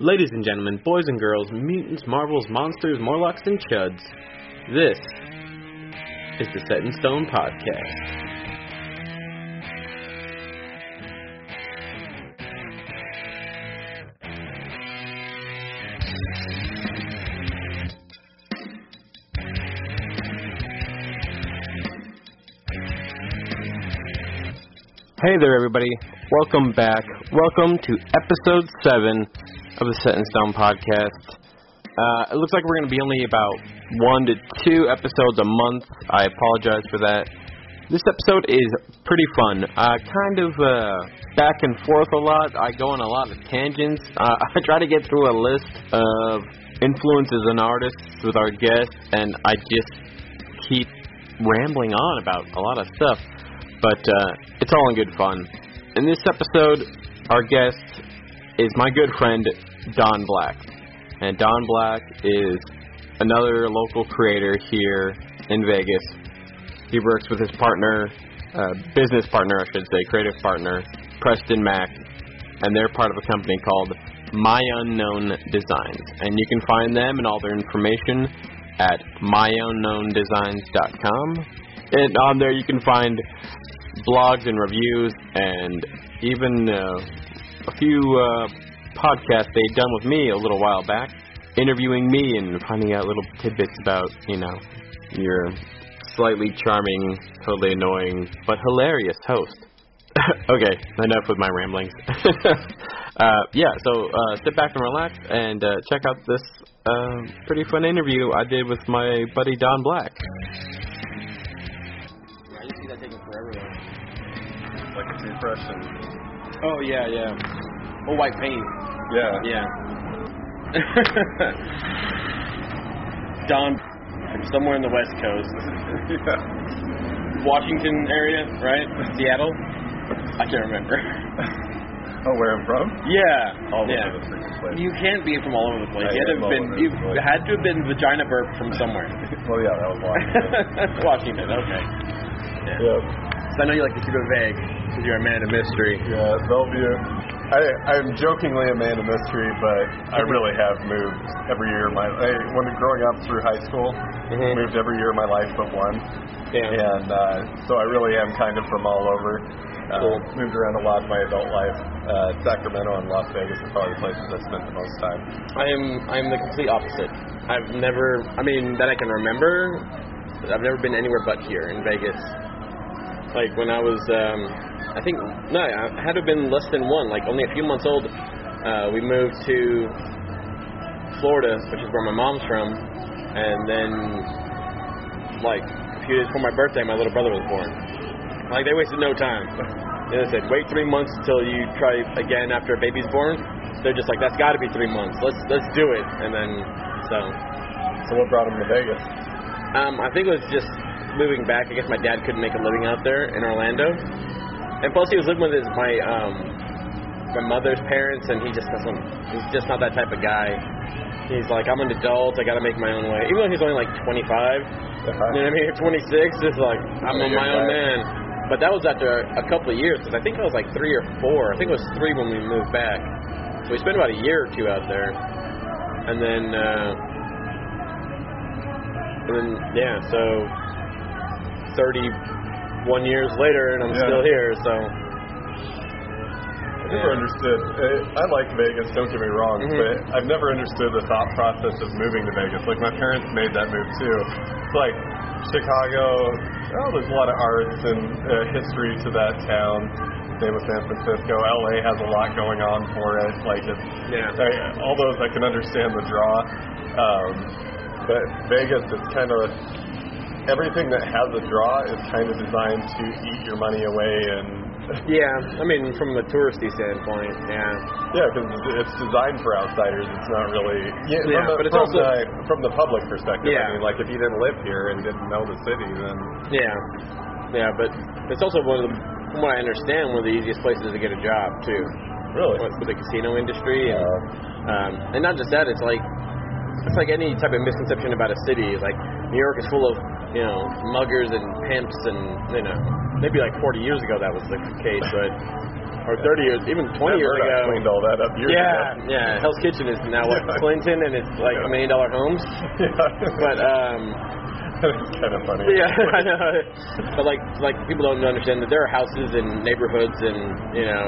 Ladies and gentlemen, boys and girls, mutants, marvels, monsters, morlocks, and chuds, this is the Set in Stone Podcast. Hey there, everybody. Welcome back. Welcome to episode 7 of the Set in Stone podcast. Uh, it looks like we're going to be only about one to two episodes a month. I apologize for that. This episode is pretty fun. Uh, kind of uh, back and forth a lot. I go on a lot of tangents. Uh, I try to get through a list of influences and artists with our guests, and I just keep rambling on about a lot of stuff but uh, it's all in good fun. In this episode, our guest is my good friend Don Black, and Don Black is another local creator here in Vegas. He works with his partner, uh, business partner, I should say, creative partner, Preston Mack, and they're part of a company called My Unknown Designs, and you can find them and all their information at myunknowndesigns.com. And on there, you can find blogs and reviews, and even uh, a few uh, podcasts they'd done with me a little while back, interviewing me and finding out little tidbits about, you know, your slightly charming, totally annoying, but hilarious host. okay, enough with my ramblings. uh, yeah, so uh, sit back and relax and uh, check out this uh, pretty fun interview I did with my buddy Don Black. like a toothbrush Oh yeah, yeah. Oh, white paint. yeah. Yeah. Don from somewhere in the West Coast, yeah. Washington area, right? Seattle. I can't remember. Oh, where I'm from? Yeah. All yeah. over the freaking place. You can't be from all over the place. I You had to have been. You had to have been vagina burp from somewhere. well, yeah, that was Washington. Washington. Okay. Yeah. yeah. So I know you like to keep it vague because you're a man of mystery. Yeah, Bellevue. I, I'm jokingly a man of mystery, but I really have moved every year of my I, when growing up through high school. Mhm. Moved every year of my life but one, Yeah. and uh, so I really am kind of from all over. Uh, Cool. Moved around a lot in my adult life. Uh, Sacramento and Las Vegas are probably the places I spent the most time. I am I am the complete opposite. I've never I mean that I can remember I've never been anywhere but here in Vegas. Like when I was um I think no, I had to have been less than one, like only a few months old. Uh we moved to Florida, which is where my mom's from, and then like a few days before my birthday my little brother was born. Like they wasted no time. They said wait three months until you try again after a baby's born. They're just like that's got to be three months. Let's let's do it. And then so So what brought him to Vegas? um, I think it was just moving back. I guess my dad couldn't make a living out there in Orlando, and plus he was living with his my um, my mother's parents, and he just doesn't. He's just not that type of guy. He's like I'm an adult. I got to make my own way. Even though he's only like 25, you know what I mean? 26, just like I'm my own right. man. But that was after a couple of years, because I think I was like three or four. I think it was three when we moved back. So we spent about a year or two out there, and then, uh, and then yeah, so 31 years later, and I'm Yeah. still here. So I never understood. uh, I like Vegas. Don't get me wrong, Mhm. but I've never understood the thought process of moving to Vegas. Like my parents made that move too. It's like Chicago. Oh, there's a lot of arts and uh, history to that town. Same with San Francisco. LA has a lot going on for it. Like it's yeah, I, all those I can understand the draw. Um, but Vegas is kind of everything that has a draw is kind of designed to eat your money away and yeah. I mean, from a touristy standpoint, yeah. Yeah, because it's designed for outsiders. It's not really. Yeah, Yeah, the, but it's from also- the, from the public perspective. Yeah. I mean, like if you didn't live here and didn't know the city, then Yeah, yeah, but it's also one of the, from what I understand, one of the easiest places to get a job too, really. with with the casino industry, and Uh, um, and not just that, it's like it's like any type of misconception about a city. Like New York is full of you know muggers and pimps, and you know maybe like 40 years ago that was the case, but or 30 years, even 20 Matt years ago. cleaned all that up years Yeah, ago. yeah. Hell's Kitchen is now what Clinton, and it's like Yeah. million dollar homes. Yeah. But um, it's kind of funny. yeah, I know. But like, like people don't understand that there are houses and neighborhoods and you know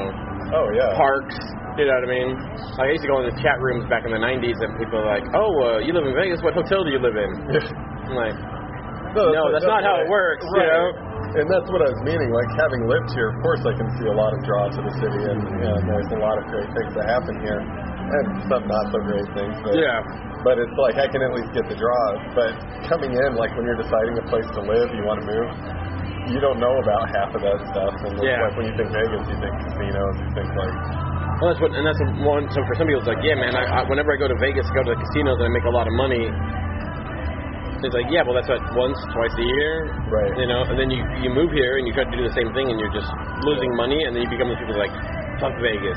Oh yeah. parks. You know what I mean? Like I used to go in the chat rooms back in the '90s, and people are like, "Oh, uh, you live in Vegas? What hotel do you live in?" I'm like, No, that's not how it works, you know? And that's what I was meaning. Like having lived here, of course, I can see a lot of draw to the city, and, and mm-hmm. there's a lot of great things that happen here, and some not so great things. But, Yeah. But it's like I can at least get the draw. But coming in, like when you're deciding a place to live, you want to move. You don't know about half of that stuff, and Yeah. like when you think Vegas, you think casinos, you think like Well, that's what, and that's one. So for some people, it's like, yeah, man. I, I, whenever I go to Vegas, I go to the casinos, and I make a lot of money. It's like, yeah, well, that's what once, twice a year, Right. You know, and then you you move here and you try to do the same thing, and you're just losing money, and then you become those people like, fuck Vegas,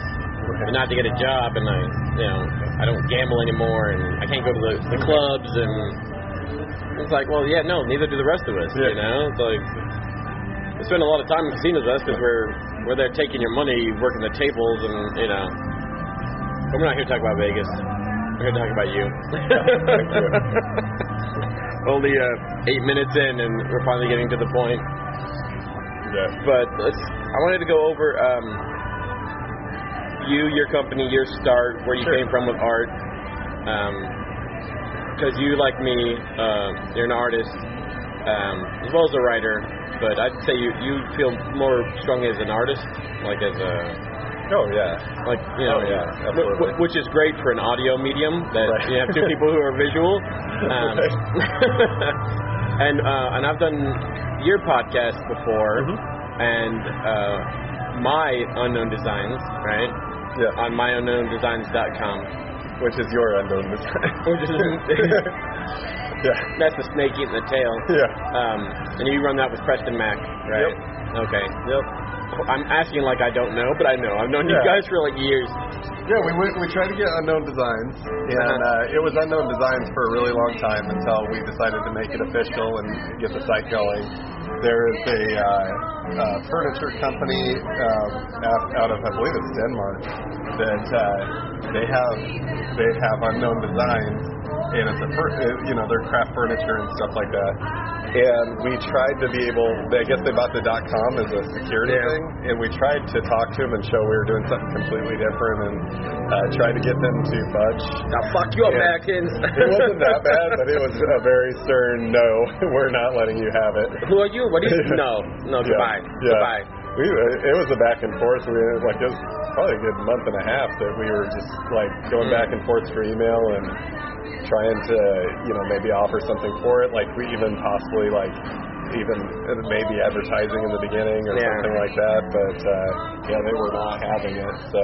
and not to get a job, and I, you know, I don't gamble anymore, and I can't go to the, the clubs, and it's like, well, yeah, no, neither do the rest of us. You Yeah. know, it's like we spend a lot of time in casinos with us because we're we're there taking your money, working the tables, and you know. But we're not here to talk about Vegas. We're here to talk about you. Only uh, eight minutes in, and we're finally getting to the point. yeah. But let's. I wanted to go over um, you, your company, your start, where you Sure. came from with art. Because you, like me, uh, you're an artist um, as well as a writer. But I'd say you you feel more strongly as an artist, like as a Oh yeah. like you know, Oh, yeah, absolutely. which is great for an audio medium that Right. you have two people who are visual. Um, and uh, and I've done your podcast before, Mhm. and uh, my unknown designs, right? Yeah. On myunknowndesigns.com, Which is your unknown design. which is yeah. that's the snake eating the tail. Yeah. Um, and you run that with Preston Mac, right? Yep. Okay. Yep. I'm asking like I don't know, but I know. I've known you guys for like years. Yeah, we went, we tried to get unknown designs, and uh, it was unknown designs for a really long time until we decided to make it official and get the site going. There is a uh, uh, furniture company um, out, out of I believe it's Denmark that uh, they have they have unknown designs, and it's a fur- uh, you know they're craft furniture and stuff like that. And we tried to be able, I guess they bought the dot .com as a security Yeah. thing, and we tried to talk to them and show we were doing something completely different, and uh, tried to get them to budge. Now fuck you, Yeah. Americans. It wasn't that bad, but it was a very stern no. We're not letting you have it. Who are you? What do you? No, no. Yeah. Goodbye. Yeah. We uh, it was a back and forth. We like it was probably a good month and a half that we were just like going Mm. back and forth for email and trying to you know maybe offer something for it. Like we even possibly like even uh, maybe advertising in the beginning or Yeah. something like that. But uh, yeah, they were not having it. So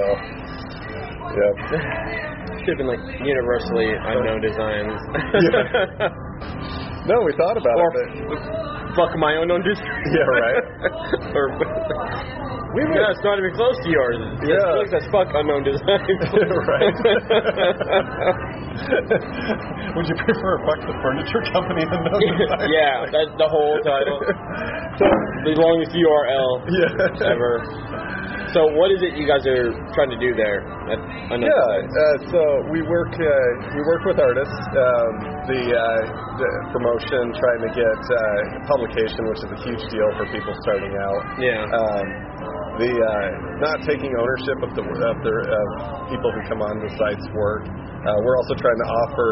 yeah. Should have been like universally unknown designs. No, we thought about or it. But fuck my own own design. Yeah, right. or we were yeah, it's not even close to yours. Yeah. It looks as fuck unknown designs. right. Would you prefer fuck the furniture company than no design? yeah, that's the whole title. The longest URL Yeah. ever. So what is it you guys are trying to do there? At Yeah, uh, so we work uh, we work with artists. Um, the, uh, the promotion, trying to get uh, publication, which is a huge deal for people starting out. Yeah. Um, the uh, not taking ownership of the of the of people who come on the site's work. Uh, we're also trying to offer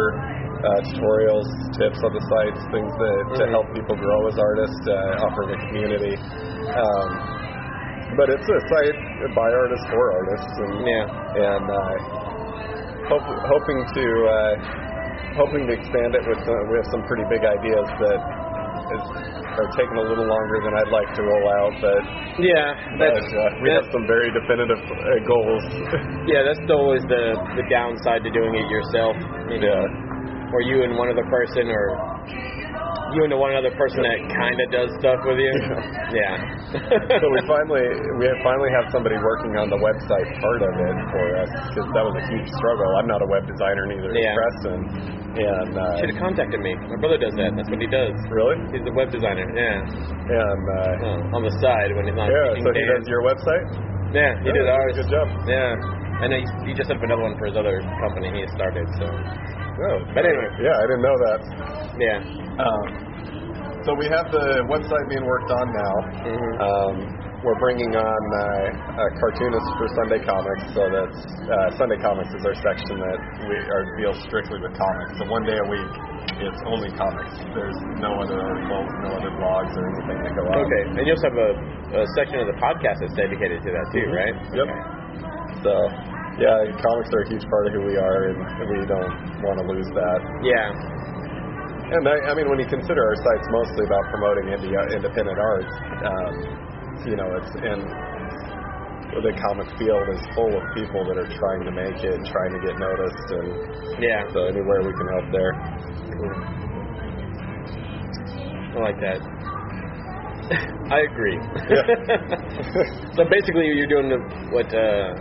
uh, tutorials, tips on the sites, things that to Mhm. help people grow as artists, uh, offer the community. Um, but it's a site by artists for artists, and Yeah. and uh, hope, hoping to uh, hoping to expand it with some, with some pretty big ideas that is, are taking a little longer than I'd like to roll out, but, Yeah, but uh, we have some very definitive uh, goals. yeah, that's always the the downside to doing it yourself. You know, yeah, or you and one other person, or you and the one other person that kind of does stuff with you. Yeah. so we finally we have finally have somebody working on the website part of it for us because that was a huge struggle. I'm not a web designer neither, Yeah. Preston, and uh, Should have contacted me. My brother does that. That's what he does. really, He's a web designer. Yeah. and uh, Oh, on the side when he's not yeah, so he does your website. Yeah, he did Yeah, ours. Good job. Yeah. I know he, he just up another one for his other company he had started. So Oh, But anyway. yeah, I didn't know that. yeah. Um, so we have the website being worked on now. Mhm. Um, we're bringing on uh, a cartoonist for Sunday Comics. So that's uh, Sunday Comics is our section that we are deals strictly with comics. So one day a week, it's only comics. There's no other articles, no other blogs or anything that go out. Okay, and you also have a, a section of the podcast that's dedicated to that too, Mhm. right? Yep. Okay. So yeah, comics are a huge part of who we are, and we don't want to lose that. Yeah. And I, I mean, when you consider our site's mostly about promoting indie, uh, independent art, um, you know, it's and the comic field is full of people that are trying to make it, and trying to get noticed, and Yeah. so anywhere we can help there. I like that. I agree. Yeah. so basically, you're doing the, what? Uh,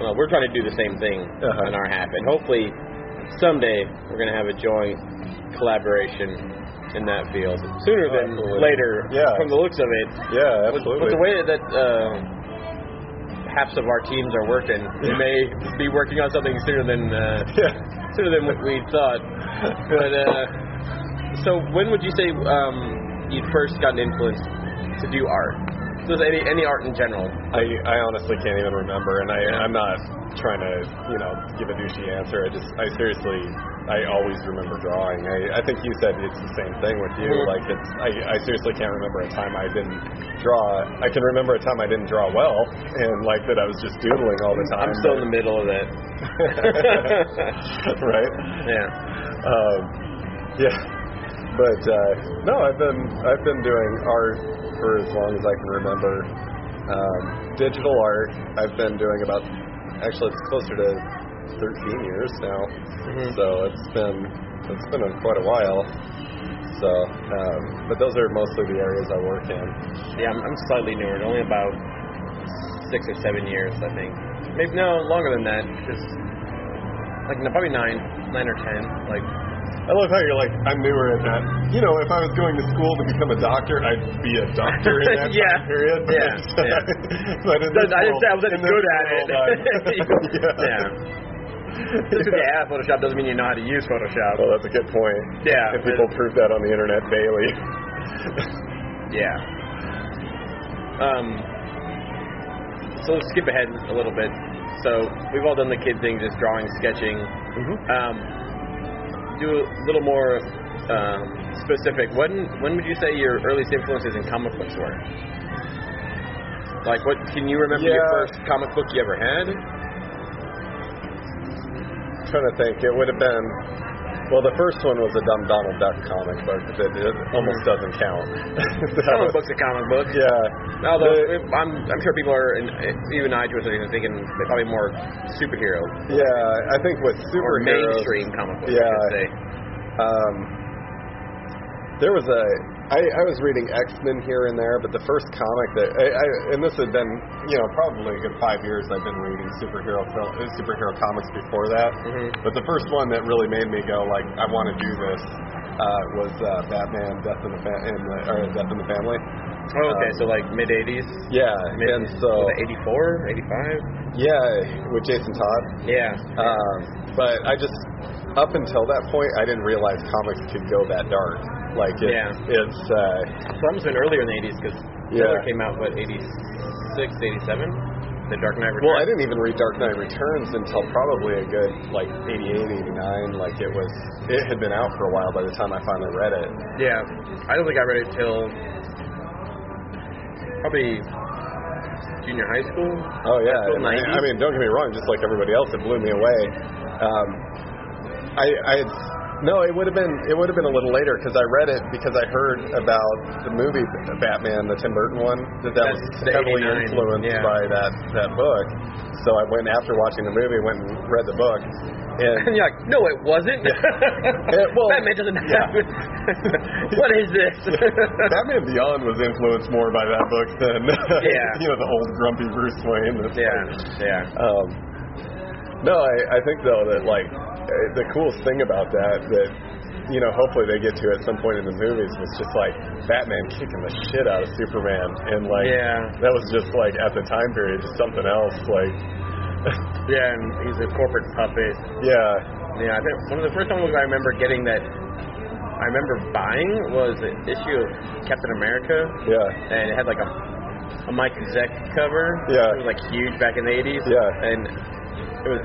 well, we're trying to do the same thing Uh-huh. on our half, and hopefully, someday we're going to have a joint collaboration in that field sooner than Absolutely. later. Yeah. From the looks of it, Yeah, absolutely. with the way that uh, halves of our teams are working, we may be working on something sooner than uh, yeah. sooner than what we thought. But uh, so when would you say um, you first got an influence to do art? Just any any art in general. I I honestly can't even remember, and I I'm not trying to you know give a douchey answer. I just I seriously I always remember drawing. I I think you said it's the same thing with you. Mhm. Like it's I I seriously can't remember a time I didn't draw. I can remember a time I didn't draw well, and like that I was just doodling all the time. I'm still in the middle of that. right. Yeah. Um, yeah, but uh, no, I've been I've been doing art for as long as I can remember. Um, digital art, I've been doing about actually it's closer to 13 years now. Mhm. So it's been it's been a, quite a while. So, um, but those are mostly the areas I work in. Yeah, I'm, I'm slightly newer. Only about six or seven years, I think. Maybe no longer than that. Just like no, probably nine, nine or ten. Like I love how you're like, I'm newer at that. You know, if I was going to school to become a doctor, I'd be a doctor in that Yeah. time period. But, Yeah, yeah. but in this I didn't say I was any in this good at it. I'm- yeah. Just because you have Photoshop doesn't mean you know how to use Photoshop. Well, that's a good point. Yeah, And people prove that on the internet daily. Yeah. Um. So let's skip ahead a little bit. So we've all done the kid thing, just drawing, sketching. Mm-hmm. Um, do a little more um, specific. When when would you say your earliest influences in comic books were? Like, what can you remember your Yeah. first comic book you ever had? trying to think. It would have been. Well, the first one was a dumb Donald Duck comic book that it almost doesn't count. That Comic book's a comic book. Yeah. Although The- I'm, I'm sure people are, and even I to a certain thinking they're probably more superhero yeah, I think with or mainstream comic books. I Yeah. should say. Um, there was a. I, I was reading X Men here and there, but the first comic that, I, I, and this had been, you know, probably a good five years. I've been reading superhero film, uh, superhero comics before that. Mhm. But the first one that really made me go like, I want to do this, uh, was uh, Batman: Death in the fa- in the, or Death in the Family. Oh, okay, Um, so like mid 80s? Yeah, Mid, and so was it 84, 85? yeah, with Jason Todd. Yeah. Um, but I just up until that point, I didn't realize comics could go that dark. Like it, Yeah. it's uh, must been earlier in the 80s because Yeah. Came out, what, 86, 87? The Dark Knight Returns? well, I didn't even read Dark Knight Returns until probably a good like 88, 89. Like it was, it had been out for a while by the time I finally read it. Yeah. I don't think I read it till probably junior high school. Oh yeah, and I, 90s? I mean, don't get me wrong. Just like everybody else, it blew me away. Um, I, I had, no, it would have been it would have been a little later because I read it because I heard about the movie Batman, the Tim Burton one, that that was That's the heavily influenced yeah. by that that book. So I went after watching the movie, went and read the book, And and you're like, no, it wasn't. Eh, well, Batman doesn't yeah. have. what is this? Batman Beyond was influenced more by that book than Yeah. you know the old grumpy Bruce Wayne. Yeah, like- yeah. Um, no, I, I think though that like the coolest thing about that that you know, hopefully they get to at some point in the movies was just like Batman kicking the shit out of Superman, and like Yeah. that was just like at the time period just something else. Like, Yeah, and he's a corporate puppet. yeah, Yeah, I think one of the first comic I remember getting that I remember buying was an issue of Captain America, yeah, and it had like a a Mike Zeck cover. Yeah. It was like huge back in the 80s. Yeah. And it was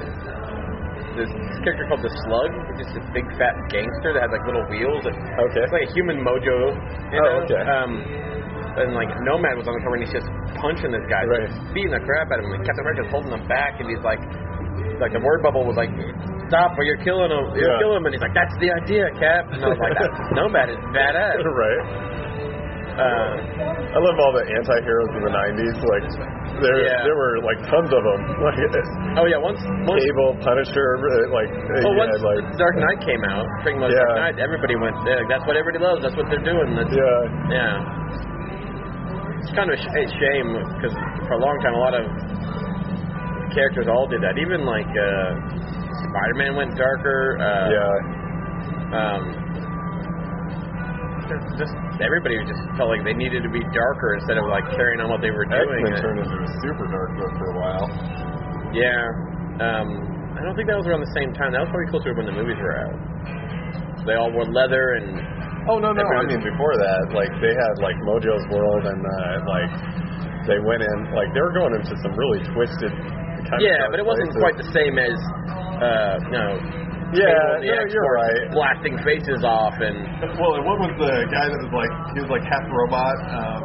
this character called the Slug, just a big fat gangster that had like little wheels. That, okay, It's like a human mojo. You Oh, okay. Um, and like Nomad was on the cover and he's just punching this guy, Right. beating the crap out of him. And Captain America's holding him back and he's like, like the word bubble was like, stop or you're killing him, you're Yeah. killing him. And he's like, that's the idea, Cap. And I was like, Nomad is badass. right. Uh, I love all the anti-heroes in the '90s. Like, there Yeah. there were like tons of them. Like, oh yeah, once once Cable, Punisher, uh, like, Well, you once like, Dark Knight came out, pretty much Yeah. Dark Knight, everybody went, yeah, that's what everybody loves, that's what they're doing. That's, yeah, yeah. It's kind of a, sh- a shame because for a long time, a lot of characters all did that. Even like uh, Spider-Man went darker. Uh, yeah, Um, just, just everybody just felt like they needed to be darker instead of like carrying on what they were doing. X-Men turned into a super dark book for a while. Yeah. Um, I don't think that was around the same time. That was probably closer to when the movies were out. They all wore leather and Oh no, no. I mean, before that, like they had like Mojo's World, and uh, like they went in, like they were going into some really twisted. Kind yeah, of but it wasn't places. quite the same as uh, no. Yeah, Cable and the no, X-Force you're right. Blasting faces off and Well, and what was the guy that was like he was like half robot? Um,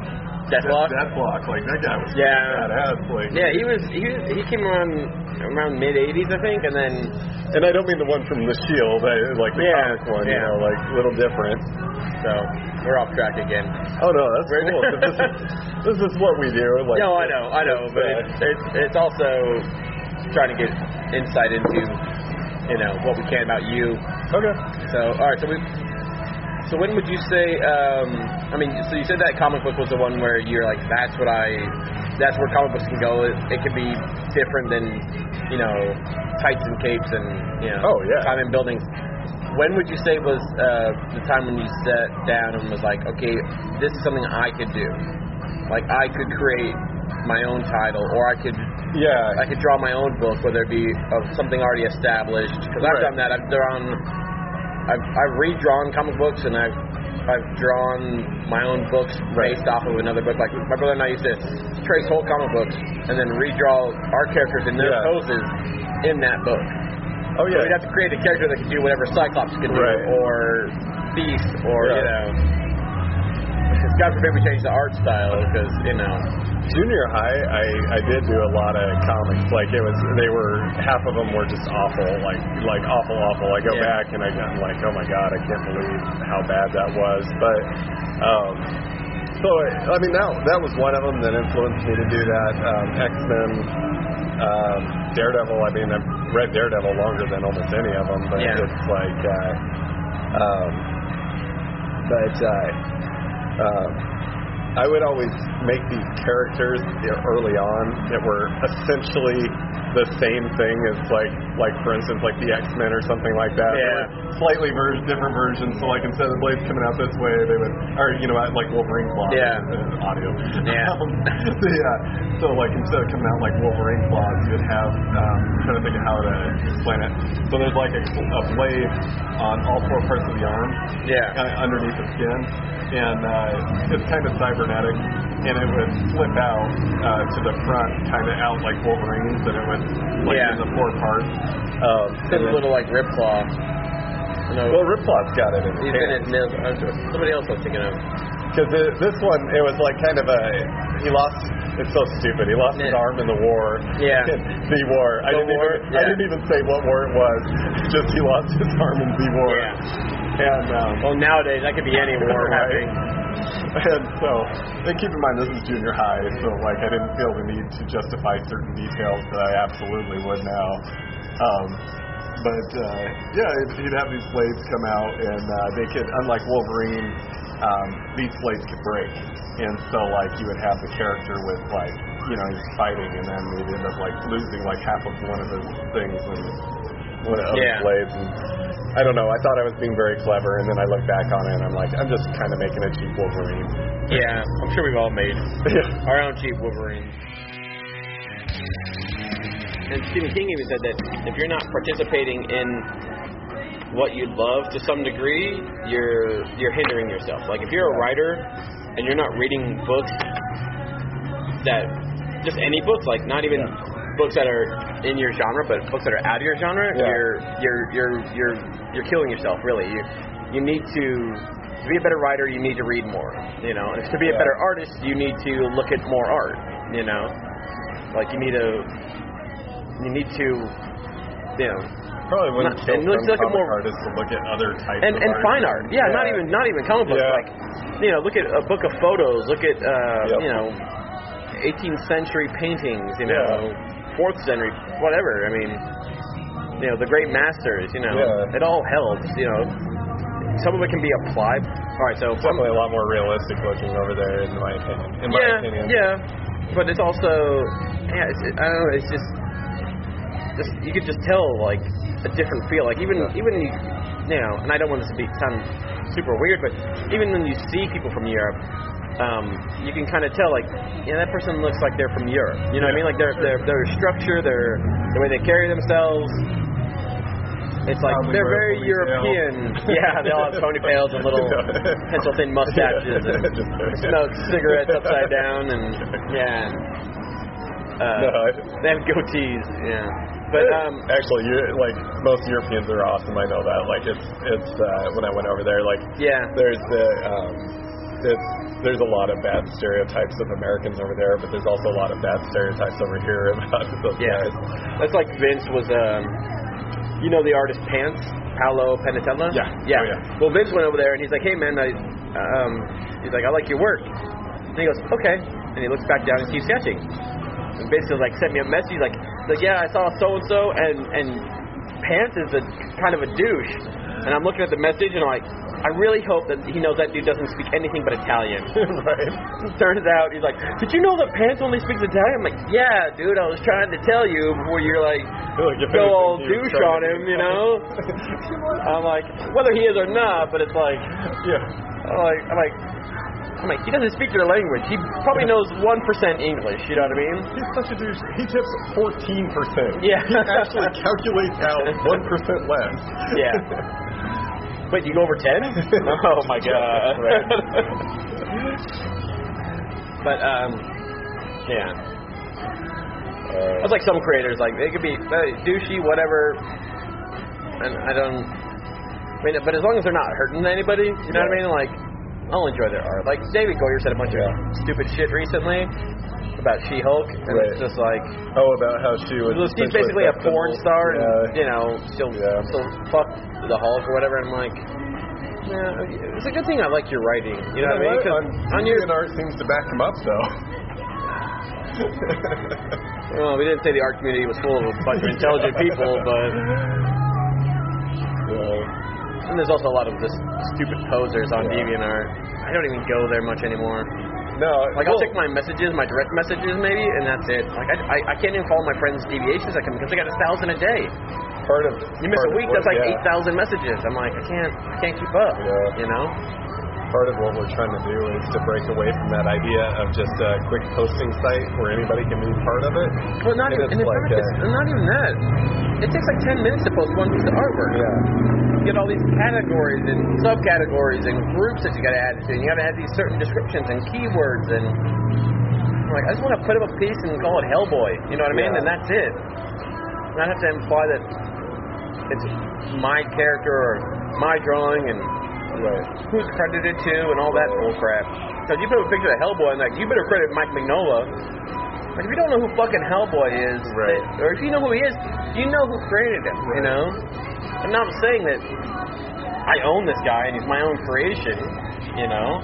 Deathlok. Deathlok, like that guy was Yeah. badass. Like, Yeah, he was he was, he came around around mid '80s, I think, and then and I don't mean the one from the Shield, I, like the Yeah, comic one, you know, like a little different. so we're off track again. Oh no, that's We're- cool. 'cause this, is, this is what we do. Like, no, I know, I know, but uh, it's, it's it's also trying to get insight into you know what we can about you. okay. So all right, so we. So when would you say? Um, I mean, so you said that comic book was the one where you're like, that's what I, that's where comic books can go. It, it can be different than, you know, tights and capes and you know, Oh, yeah. time in buildings. When would you say was uh, the time when you sat down and was like, okay, this is something I could do. Like I could create my own title, or I could Yeah. I could draw my own book, whether it be of something already established. Because I've Right. done that. I've drawn, I've, I've redrawn comic books, and I've I've drawn my own books Right. based off of another book. Like my brother and I used to trace whole comic books and then redraw our characters in their Yeah. poses in that book. oh So yeah. we'd have to create a character that could do whatever Cyclops could do, Right. or Beast, or Yeah. you know. God forbid we change the art style, because you know. Junior high, I I did do a lot of comics. Like it was, they were half of them were just awful, like like awful, awful. I go Yeah. back and I, I'm like, oh my god, I can't believe how bad that was. But um, so I mean that that was one of them that influenced me to do that. Um, X Men, um, Daredevil. I mean, I've read Daredevil longer than almost any of them, but Yeah. it's like, uh, um, but. Uh, um, I would always make these characters early on that were essentially the same thing as like like for instance like the X Men or something like that. Yeah. Slightly ver- different versions. So like instead of the blades coming out this way, they would or you know like Wolverine claws. Yeah. uh, audio. Yeah. Um, yeah. So like instead of coming out like Wolverine claws, you would have um, I'm trying to think of how to explain it. So there's like a, a blade on all four parts of the arm Yeah. uh, underneath the skin, and uh, it's kind of cybernetic, and it would flip out uh, to the front, kind of out like Wolverine's, and it would like Yeah. in the four parts. Um, It's a little like Ripclaw. You know, well, Ripclaw's got it in his he's in hand. his uh, Somebody else I was thinking of. Because this one, it was like kind of a he lost. It's so stupid. He lost his arm in the war. Yeah. the war. I The didn't war? even. I didn't even say what war it was. Just he lost his arm in the war. Yeah. And um, Well, nowadays that could be any war Right. happening. And so, and keep in mind this is junior high, so like I didn't feel the need to justify certain details that I absolutely would now. Um, but uh, yeah, he'd have these blades come out, and uh, they could, unlike Wolverine, um, these blades could break. And so, like, you would have the character with like, you know, he's fighting, and then he'd end up like losing like half of one of his things, and when it Yeah. blades. And I don't know. I thought I was being very clever, and then I look back on it, and I'm like, I'm just kind of making a cheap Wolverine. Yeah, I'm sure we've all made our own cheap Wolverine. And Stephen King even said that if you're not participating in what you love to some degree, you're you're hindering yourself. Like if you're a writer and you're not reading books that just any books, like not even books that are in your genre, but books that are out of your genre, Yeah. you're you're you're you're you're killing yourself. Really, you you need to to be a better writer. You need to read more. You know, and to be a Yeah. better artist, you need to look at more art. You know, like you need to you need to you know Probably wouldn't Not- kill and let's some look at more- artists to look at other types and of and art. fine art. Yeah, not even not even comic books. Yeah. Like you know, look at a book of photos. Look at uh, Yep. you know, 18th century paintings. You know, Yeah. Fourth century, whatever. I mean, you know, the great masters. You know, Yeah. it all held. You know, some of it can be applied. All right, so Definitely a lot more realistic looking over there, in my opinion. In my yeah, opinion. yeah, but it's also yeah. It's, I don't know. It's just just you could just tell like a different feel. Like even even you you know, and I don't want this to be sound super weird, but even when you see people from Europe. Um, you can kind of tell, like, yeah, that person looks like they're from Europe. You know what I mean? Like their their their structure, their the way they carry themselves. It's like Probably they're very. European. yeah, they all have ponytails and little pencil thin mustaches and smoke cigarettes upside down and yeah. Uh, No, I- they have goatees, yeah. But um, actually, you like most Europeans are awesome. I know that. Like it's it's uh, when I went over there, like yeah, there's the um, it's, there's a lot of bad stereotypes of Americans over there, but there's also a lot of bad stereotypes over here about those yeah. guys. That's like Vince was, um, you know, the artist Pants, Paolo Pantalena. Yeah. yeah. Oh, yeah. Well, Vince went over there and he's like, "Hey, man, I, um, he's like, I like your work." And he goes, "Okay," and he looks back down and keeps sketching. And basically, like, sent me a message like, like, yeah, I saw so and so, and and Pants is a kind of a douche. And I'm looking at the message and I'm like, I really hope that he knows that dude doesn't speak anything but Italian. right. Turns out he's like, did you know that Pants only speaks Italian? I'm like, yeah, dude, I was trying to tell you before you're like, if go all douche on him, you know? I'm like, whether he is or not, but it's like, yeah. I'm like, I'm like, I'm like, he doesn't speak your language. He probably knows one percent English. You know what I mean? He's such a douche. He tips 14%. Yeah. He actually calculates out 1% less. Yeah. Wait, you go over ten? oh my god. But um, yeah. Uh, It's like some creators, like they could be uh, douchey, whatever, and I don't. I mean, but as long as they're not hurting anybody, you know what I mean? Like, I'll enjoy their art. Like David Goyer said a bunch Yeah. of stupid shit recently about She-Hulk, and Right. it's just like oh, about how she was. she's basically a porn star, Yeah. and you know, still Yeah. still fuck the Hulk or whatever. And I'm like, yeah, it's a good thing I like your writing. You know what I mean? on, your art seems to back him up, though. well, we didn't say the art community was full of a bunch of intelligent people, but Yeah. And there's also a lot of this stupid posers on Yeah. DeviantArt. I don't even go there much anymore. No, Like I'll check my messages, my direct messages maybe, and that's it. Like I, I, I can't even follow my friends' deviations. I can because I got a thousand a day. Part of You miss a week, that's like yeah. eight thousand messages. I'm like, I can't, I can't keep up. Yeah. You know? Part of what we're trying to do is to break away from that idea of just a quick posting site where anybody can be part of it. Well, not And even, and like, not, it's not even that. It takes like ten minutes to post one piece of artwork. Yeah. You get all these categories and subcategories and groups that you got to add to, and you got to add these certain descriptions and keywords and I'm like I just want to put up a piece and call it Hellboy. You know what I mean? Yeah. And that's it. Not have to imply that it's my character or my drawing and Right. who's credited to and all that bull crap. Because you put a picture of Hellboy and like you better credit Mike Mignola. Like if you don't know who fucking Hellboy is, Right. that- or if you know who he is, you know who created him. You Right. know. I'm not saying that I own this guy and he's my own creation. You know.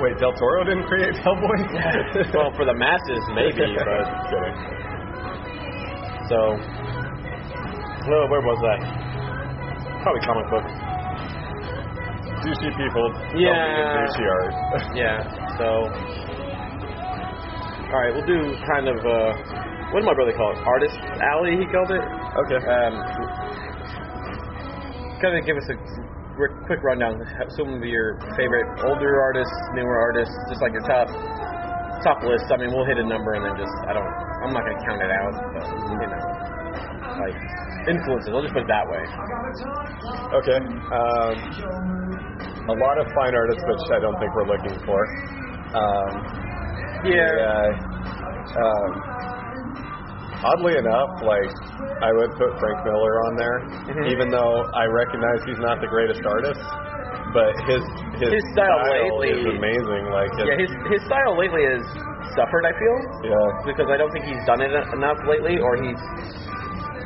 Wait, Del Toro didn't create Hellboy? well, for the masses maybe, but Kidding. so. Oh, where was I? Probably comic books. Douchey people. Yeah. Douchey art. Yeah. So. All right, we'll do kind of uh, what did my brother call it? Artist Alley, he called it. Okay. Um, kind of give us a quick rundown. Some of your favorite older artists, newer artists, just like your top top list. I mean, we'll hit a number and then just I don't. I'm not gonna count it out, but you know, like influences. I'll just put it that way. Okay. Um, a lot of fine artists, which I don't think we're looking for. Um, yeah. Um, oddly enough, like I would put Frank Miller on there, Mhm. even though I recognize he's not the greatest artist, but his his, His style lately- is amazing. Like his, Yeah, his his style lately has suffered. I feel yeah, because I don't think he's done it enough lately, or he's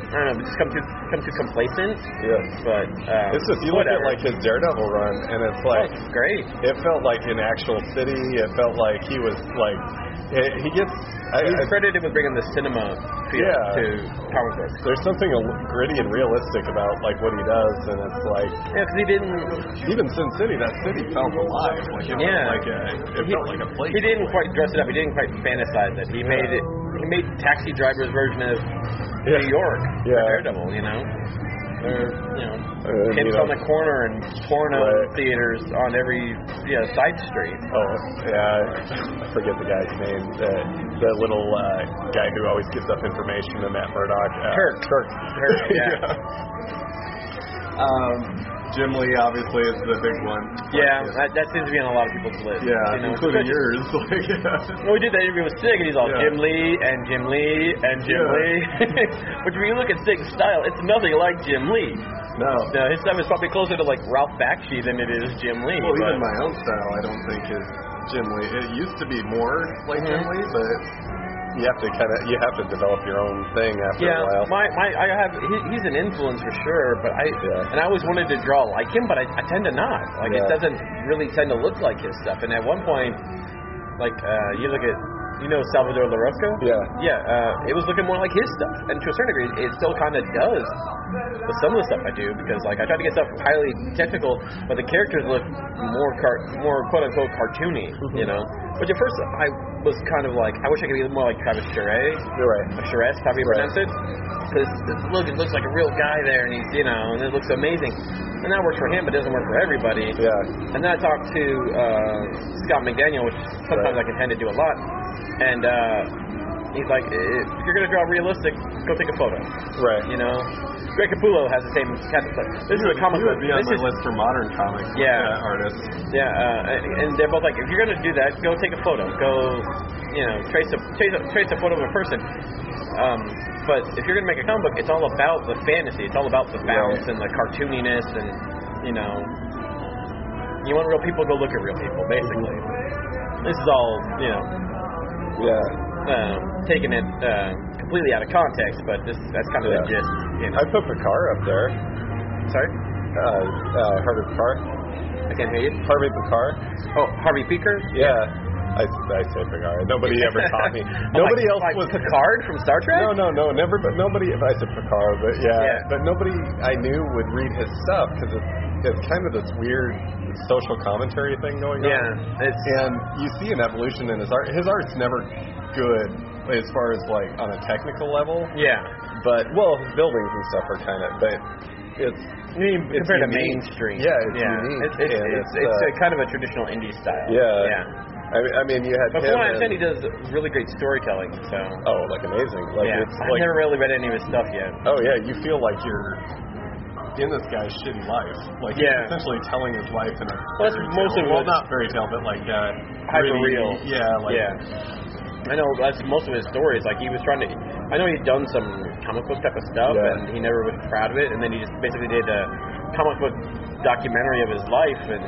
I don't know, just come too come too complacent. yeah. But um, It's just you look at like his Daredevil run, and it's Oh, like it's great. it felt like an actual city. It felt like he was like it, he gets. I, He's I, credited with bringing the cinema feel Yeah. to comic books. there's something gritty and realistic about like what he does, and it's like Yeah, because he didn't. even Sin City, that city felt alive. Like it Yeah. like a, it He, felt like a place. he didn't quite dress it up. He didn't quite fantasize it. He made it. He made Taxi Driver's version of Yeah. New York Yeah. Daredevil. You know, they're you know Uh, pimps you know. on the corner and porno Right. theaters on every yeah side street. Oh yeah, I forget the guy's name. The the little uh, guy who always gives up information to Matt Murdock. Uh, Kirk. Kirk. Kirk, yeah. um, Jim Lee obviously is the big one. Yeah, Like, that, that seems to be on a lot of people's list. yeah, you know, including yours. Like, yeah. Well, we did that interview with Sig, and he's all Yeah. Jim Lee and Jim Lee and Jim Yeah. Lee. Which, when you look at Sig's style, it's nothing like Jim Lee. No. No, his stuff is probably closer to like Ralph Bakshi than it is Jim Lee. Well, even my own style, I don't think is Jim Lee. It used to be more like Jim Mhm. Lee, but you have to kind of you have to develop your own thing after yeah, a while. my my I have he, he's an influence for sure, but I Yeah. and I always wanted to draw like him, but I, I tend to not. Like it doesn't really tend to look like his stuff. And at one point, like uh, you look at you know Salvador Larroca. Yeah. Yeah, uh, it was looking more like his stuff, and to a certain degree, it still kind of does with some of the stuff I do because like I try to get stuff highly technical, but the characters look more car- more quote unquote cartoony, Mm-hmm. you know. Which at first I was kind of like, I wish I could be more like Travis Charest, You're right. Charest, you Right. pronounce it, because look, it looks like a real guy there, and he's you know, and it looks amazing. And that works for him, but it doesn't work for everybody. Yeah. And then I talked to uh, Scott McDaniel, which sometimes Right. I can tend to do a lot. And uh, he's like, if you're going to draw realistic, go take a photo. Right. You know? Greg Capullo has the same kind of. This is a comic you would be on This my is, list for modern comics. Yeah. uh, artists. yeah, uh, and they're both like, if you're going to do that, go take a photo. Go, you know, trace a trace a, trace a photo of a person. Um, but if you're going to make a comic book, it's all about the fantasy. It's all about the bounce Right. and the cartooniness, and you know, you want real people, go look at real people. Basically, this is all you know, Yeah. uh, taking it uh, completely out of context, but this that's kind of the Yeah. gist. You know. I put Picard up there. Sorry, Uh, uh, Harvey Picard. I can't hear you. Harvey Picard. Oh, Harvey Pekar. Yeah. I, I say Picard. Nobody ever taught me. I'm Nobody like, else like was. Picard from Star Trek. No, no, no, never. But nobody. If I said Picard, but yeah, Yeah. but nobody I knew would read his stuff because it's it's kind of this weird social commentary thing going on. Yeah, it's And you see an evolution in his art. His art's never good as far as like on a technical level, yeah. but well, his buildings and stuff are kind of. But it's I mean, It's compared to mainstream. Yeah, it's yeah. unique, It's it's, it's, it's, it's uh, a kind of a traditional indie style. Yeah. Yeah. I, I mean, you had But from what I understand, he does really great storytelling. So. Oh, like amazing! Like yeah. it's I've like never really read any of his stuff yet. oh yeah, you feel like you're in this guy's shitty life. Like Yeah. he's essentially telling his life in a Well, that's fairy tale. well, not fairy tale, but like uh, Hyper real. Yeah, like yeah. I know that's most of his stories. Like he was trying to. I know he'd done some comic book type of stuff, Yeah. and he never was proud of it. And then he just basically did a comic book documentary of his life, and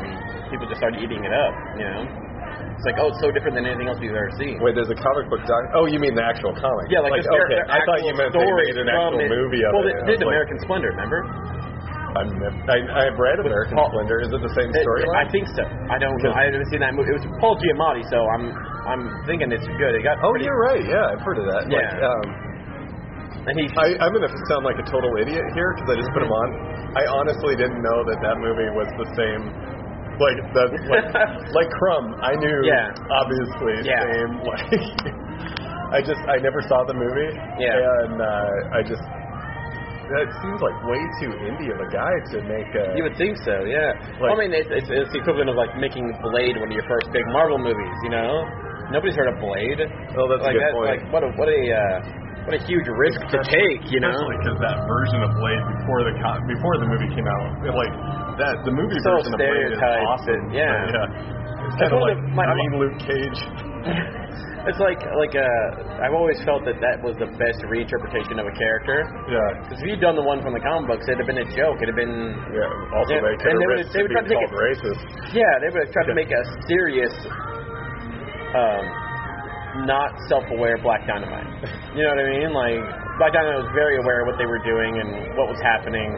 people just started eating it up. You know, it's like, oh, it's so different than anything else we've ever seen. Wait, there's a comic book doc. Oh, you mean the actual comic? Yeah, like, their- okay. I thought you meant they made an actual it. movie of well, it. they did was like, American Splendor, remember? I'm, I, I've read American Paul- Splendor. Is it the same storyline? I think so. I don't know. I haven't seen that movie. It was Paul Giamatti, so I'm I'm thinking it's good. It got Oh, pretty, you're right. Yeah, I've heard of that. Like, Yeah. um, and he I, I'm going to sound like a total idiot here because I just put him on. I honestly didn't know that that movie was the same. Like that, like, like Crumb. I knew, Yeah. obviously, Yeah. same. Like, I just I never saw the movie. Yeah. And uh, I just that seems like way too indie of a guy to make a. You would think so, yeah. well, I mean, it's, it's, it's the equivalent of like making Blade one of your first big Marvel movies. You know, nobody's heard of Blade. Oh, that's like a good that, point. Like what a what a uh, what a huge risk to take. You know, Especially because that version of Blade before the co- before the movie came out, like that the movie So version of Blade is awesome. and- yeah. But, yeah. It's kind of like of the- my- Luke Cage. it's like like uh, I've always felt that that was the best reinterpretation of a character. Yeah. Because if you'd done the one from the comic books, it'd have been a joke. It'd have been Yeah. Also, Yeah, they could and have they would- they would try to take called racist. Yeah, they would have tried to make a serious, um, not self-aware Black Dynamite. You know what I mean? Like Black Dynamite was very aware of what they were doing and what was happening.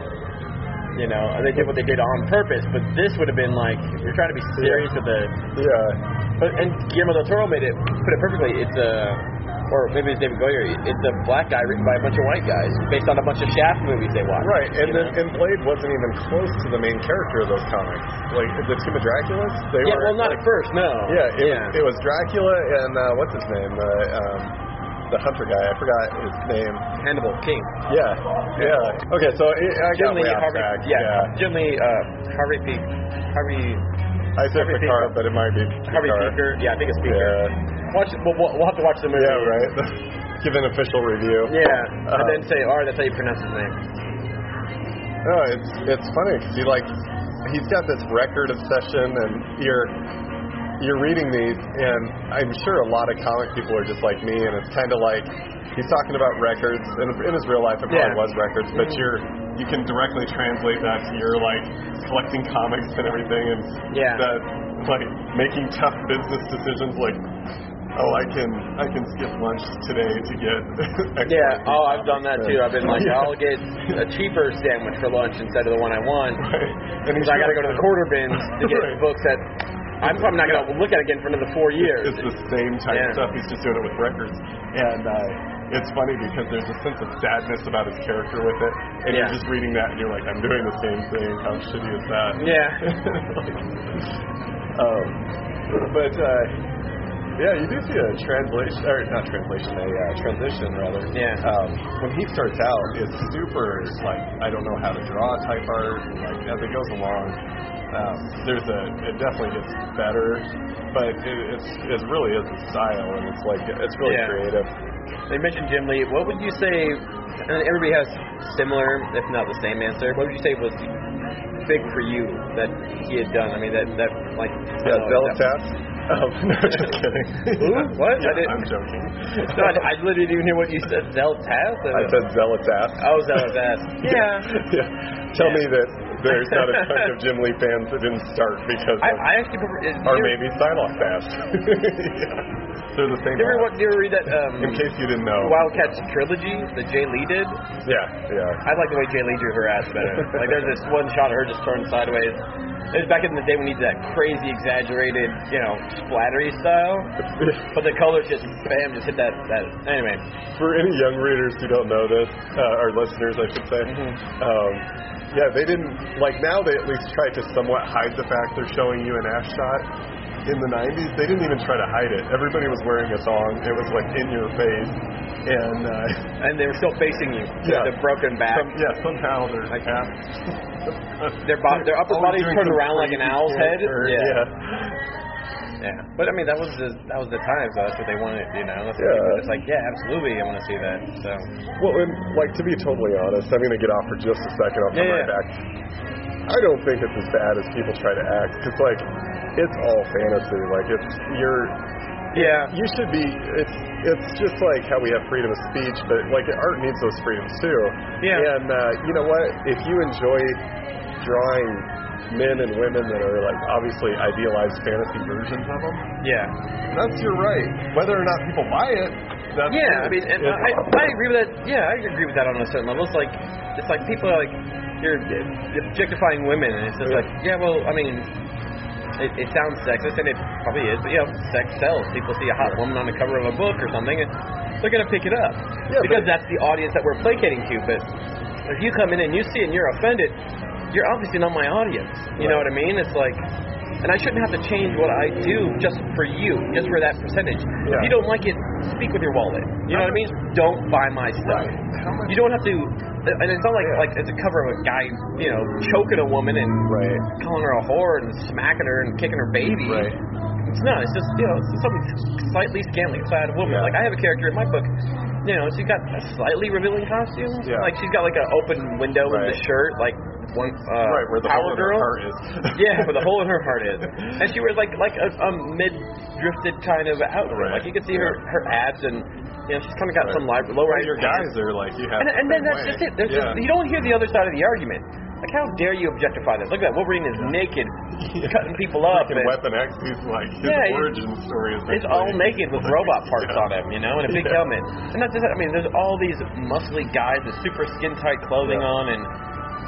You know, they did what they did on purpose. But this would have been like if you're trying to be serious with the. Yeah. But and Guillermo del Toro made it put it perfectly. It's a. Or maybe it's David Goyer. It's a black guy written by a bunch of white guys, based on a bunch of Shaft movies they watched. Right, and then and Blade wasn't even close to the main character of those comics. Like the Tomb of Dracula's, they were yeah, were well, not like, at first, no. Yeah, it, yeah. it was Dracula and uh, what's his name, the um, the hunter guy. I forgot his name. Hannibal King. Yeah, yeah. Okay, so it, I Jim got Lee, way off Harvey, track. yeah, Jim Lee, uh, Harvey P. Harvey, I said Harvey Picard, Picard. but it might be Harvey Picard. Peaker. Yeah, I think it's Peaker. Yeah, Watch, we'll, we'll we'll have to watch the movie. yeah, right. Give an official review. Yeah, Uh, and then say, right, that's how you pronounce his name. No, it's it's funny because he like he's got this record obsession, and you're you're reading these, and I'm sure a lot of comic people are just like me, and it's kind of like he's talking about records, and in his real life it probably Yeah. was records, but you're you can directly translate that to your like collecting comics and everything, and Yeah. that like making tough business decisions, like. Oh, I can I can skip lunch today to get. Yeah. Oh, I've done that too. I've been like, Yeah. I'll get a cheaper sandwich for lunch instead of the one I want. Right. Because I got to go to the quarter bins to get Right. books that I'm probably not going to look at again for another four years. It's the same type Yeah. of stuff. He's just doing it with records, and uh, it's funny because there's a sense of sadness about his character with it, and Yeah. you're just reading that and you're like, I'm doing the same thing. How shitty is that? Yeah. um, but uh, yeah, you do see a translation, or not translation, a uh, transition rather. Yeah. Um, when he starts out, it's super like I don't know how to draw type art. And, like as it goes along, um, there's a it definitely gets better, but it, it's it really is a style, and it's like it's really Yeah. creative. They mentioned Jim Lee. What would you say? And everybody has similar, if not the same answer. What would you say was big for you that he had done? I mean, that that like uh, Zelotas. Um, no, just kidding. Who? What? I didn't. I'm joking. No, I, I literally didn't even hear what you said. Zeltaz? I said Zelotas. Oh, Zeltaz. Yeah. yeah. Tell Yeah. me that there's not a chunk of Jim Lee fans that didn't start because I, I actually prefer. Is, or maybe Psylocke fast. yeah. They're the same. You ever, you ever read that um, In case you didn't know. Wildcats trilogy that Jae Lee did? Yeah, yeah. I like the way Jae Lee drew her ass better. like there's this one shot of her just turned sideways. It was back in the day when we did that crazy, exaggerated, you know, splattery style. But the colors just bam, just hit that. That anyway. For any young readers who don't know this, uh, or listeners, I should say, Mhm. um, yeah, they didn't like. Now they at least try to somewhat hide the fact they're showing you an ass shot. In the '90s, they didn't even try to hide it. Everybody was wearing a thong. It was like in your face, and uh, And they were still facing you. Yeah. The broken back. some, yeah, somehow their Like- ass. Their bo- their upper body's turned around like an owl's head. character, Yeah. yeah. Yeah. But I mean, that was the that was the times. Though. That's what they wanted. You know. That's Yeah. were like, yeah, absolutely, I want to see that. So. Well, and like to be totally honest, I'm going to get off for just a second. I'll come Yeah, right yeah. back. I don't think it's as bad as people try to act because like it's all fantasy. Like it's you're Yeah. you should be. It's it's just like how we have freedom of speech, but like art needs those freedoms too. Yeah. And uh, you know what? If you enjoy drawing men and women that are like obviously idealized fantasy versions of them, Yeah. that's your right. Whether or not people buy it, that's Yeah, I mean, and I, I agree with that. Yeah, I agree with that on a certain level. It's like, it's like people are like, you're objectifying women, and it's just Yeah. like, yeah, well, I mean, it, it sounds sexist, and it probably is, but you know, sex sells. People see a hot woman on the cover of a book or something, and they're gonna pick it up Yeah, because that's the audience that we're placating to. But if you come in and you see it and you're offended, you're obviously not my audience. You know what I mean? It's like. And I shouldn't have to change what I do just for you, just for that percentage. If you don't like it, speak with your wallet. You know what I mean? Don't buy my stuff. Right. You don't have to. And it's not like like it's a cover of a guy, you know, choking a woman and Right. calling her a whore and smacking her and kicking her baby. Right. It's not. It's just you know, it's something slightly scantily clad woman. Yeah. Like I have a character in my book. You know, she's got a slightly revealing costume. Yeah. Like she's got like an open window in the shirt, like one uh, right, where the power hole in girl. her heart is. yeah, where the hole in her heart is. And she wears like like a, a mid drifted kind of outfit. Right. Like you can see her her abs and you know she's kind of got Right. some li- low Well, your guys are like you have. and, the and then that's way. just it. There's yeah. just, you don't hear the other side of the argument. Like, how dare you objectify this? Look at that. Wolverine is naked, cutting people up. Freaking and Weapon X, he's like his Yeah, he- origin story is. He's all naked with robot parts Yeah. on him, you know, and a big Yeah. helmet. And not just. I mean, there's all these muscly guys with super skin tight clothing Yeah. on, and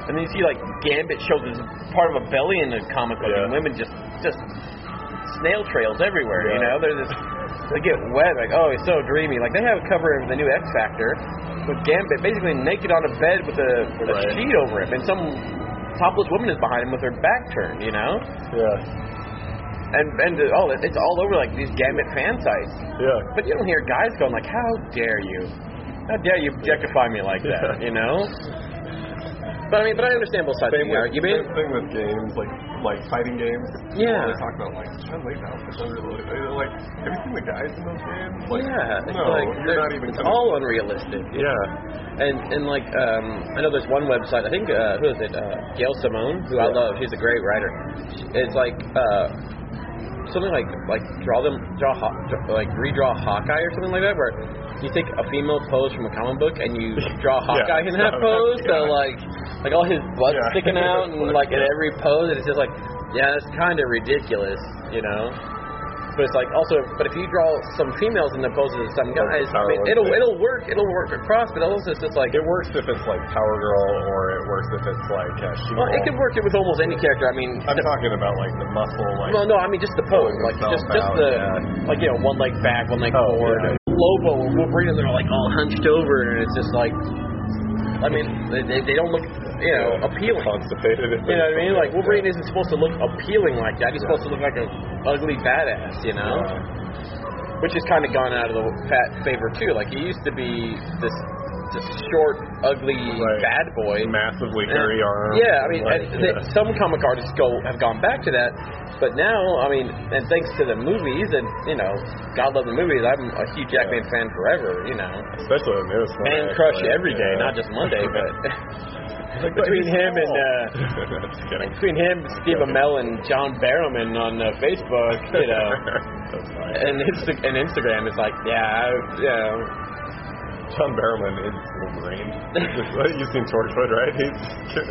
and then you see like Gambit shows as part of a belly in the comic book, Yeah. and women just just snail trails everywhere. You know, they're just they get wet. Like, oh, it's so dreamy. Like they have a cover of the new X Factor with Gambit basically naked on a bed with a, with a Right. sheet over him, and some topless woman is behind him with her back turned. You know, Yeah. and and uh, oh, it's all over like these Gambit fan sites. Yeah. But you don't hear guys going like, "How dare you? How dare you objectify me like that?" Yeah. You know. But I mean, but I understand both sides Same of the with, argument. same thing with games, like like fighting games. Yeah. They talk about like Chun Li. They're Like, have you seen the guys in those games? Like, yeah, it's no, like you're not even. it's all unrealistic. Yeah. And and like um, I know there's one website. I think uh, who is it? Uh, Gail Simone, who I love. She's a great writer. It's like uh, something like like draw them draw, draw like redraw Hawkeye or something like that, where you take a female pose from a comic book and you draw Hawkeye in that Yeah. pose. So like like all his blood Yeah. sticking out and like in every pose, and it's just like yeah, it's kind of ridiculous, you know. But it's like also, but if you draw some females in the poses of some guys, I mean, it'll it'll work, it'll work across. But also, it's just like It works if it's like Power Girl, or it works if it's like uh, she. Well, it could work it with almost any character. I mean, I'm the- talking about like the muscle, like. well, no, I mean just the pose, like just just out, the yeah. like you know one leg back, one leg Oh, forward. yeah. Lobo or Wolverine, they're like all hunched over, and it's just like, I mean, they they, they don't look you know appealing. Constipated. You know what I mean? Like Wolverine isn't supposed to look appealing like that. He's supposed to look like a ugly badass, you know. Which has kind of gone out of the fat favor too. Like he used to be this this short, ugly Right. bad boy. Massively hairy arms. Yeah, I mean, like, and the, some comic artists go have gone back to that, but now, I mean, and thanks to the movies, and you know, God love the movies. I'm a Hugh Jackman fan forever. You know, especially the newest one. and Crush actually. every day, Yeah. not just Monday, but Like, between him and uh, Just between him, Steve Amell, and John Barrowman on uh, Facebook, you know. And, Insta- and Instagram is like, yeah, I- you know, John Barrowman is Wolverine. You've seen Torchwood, right? He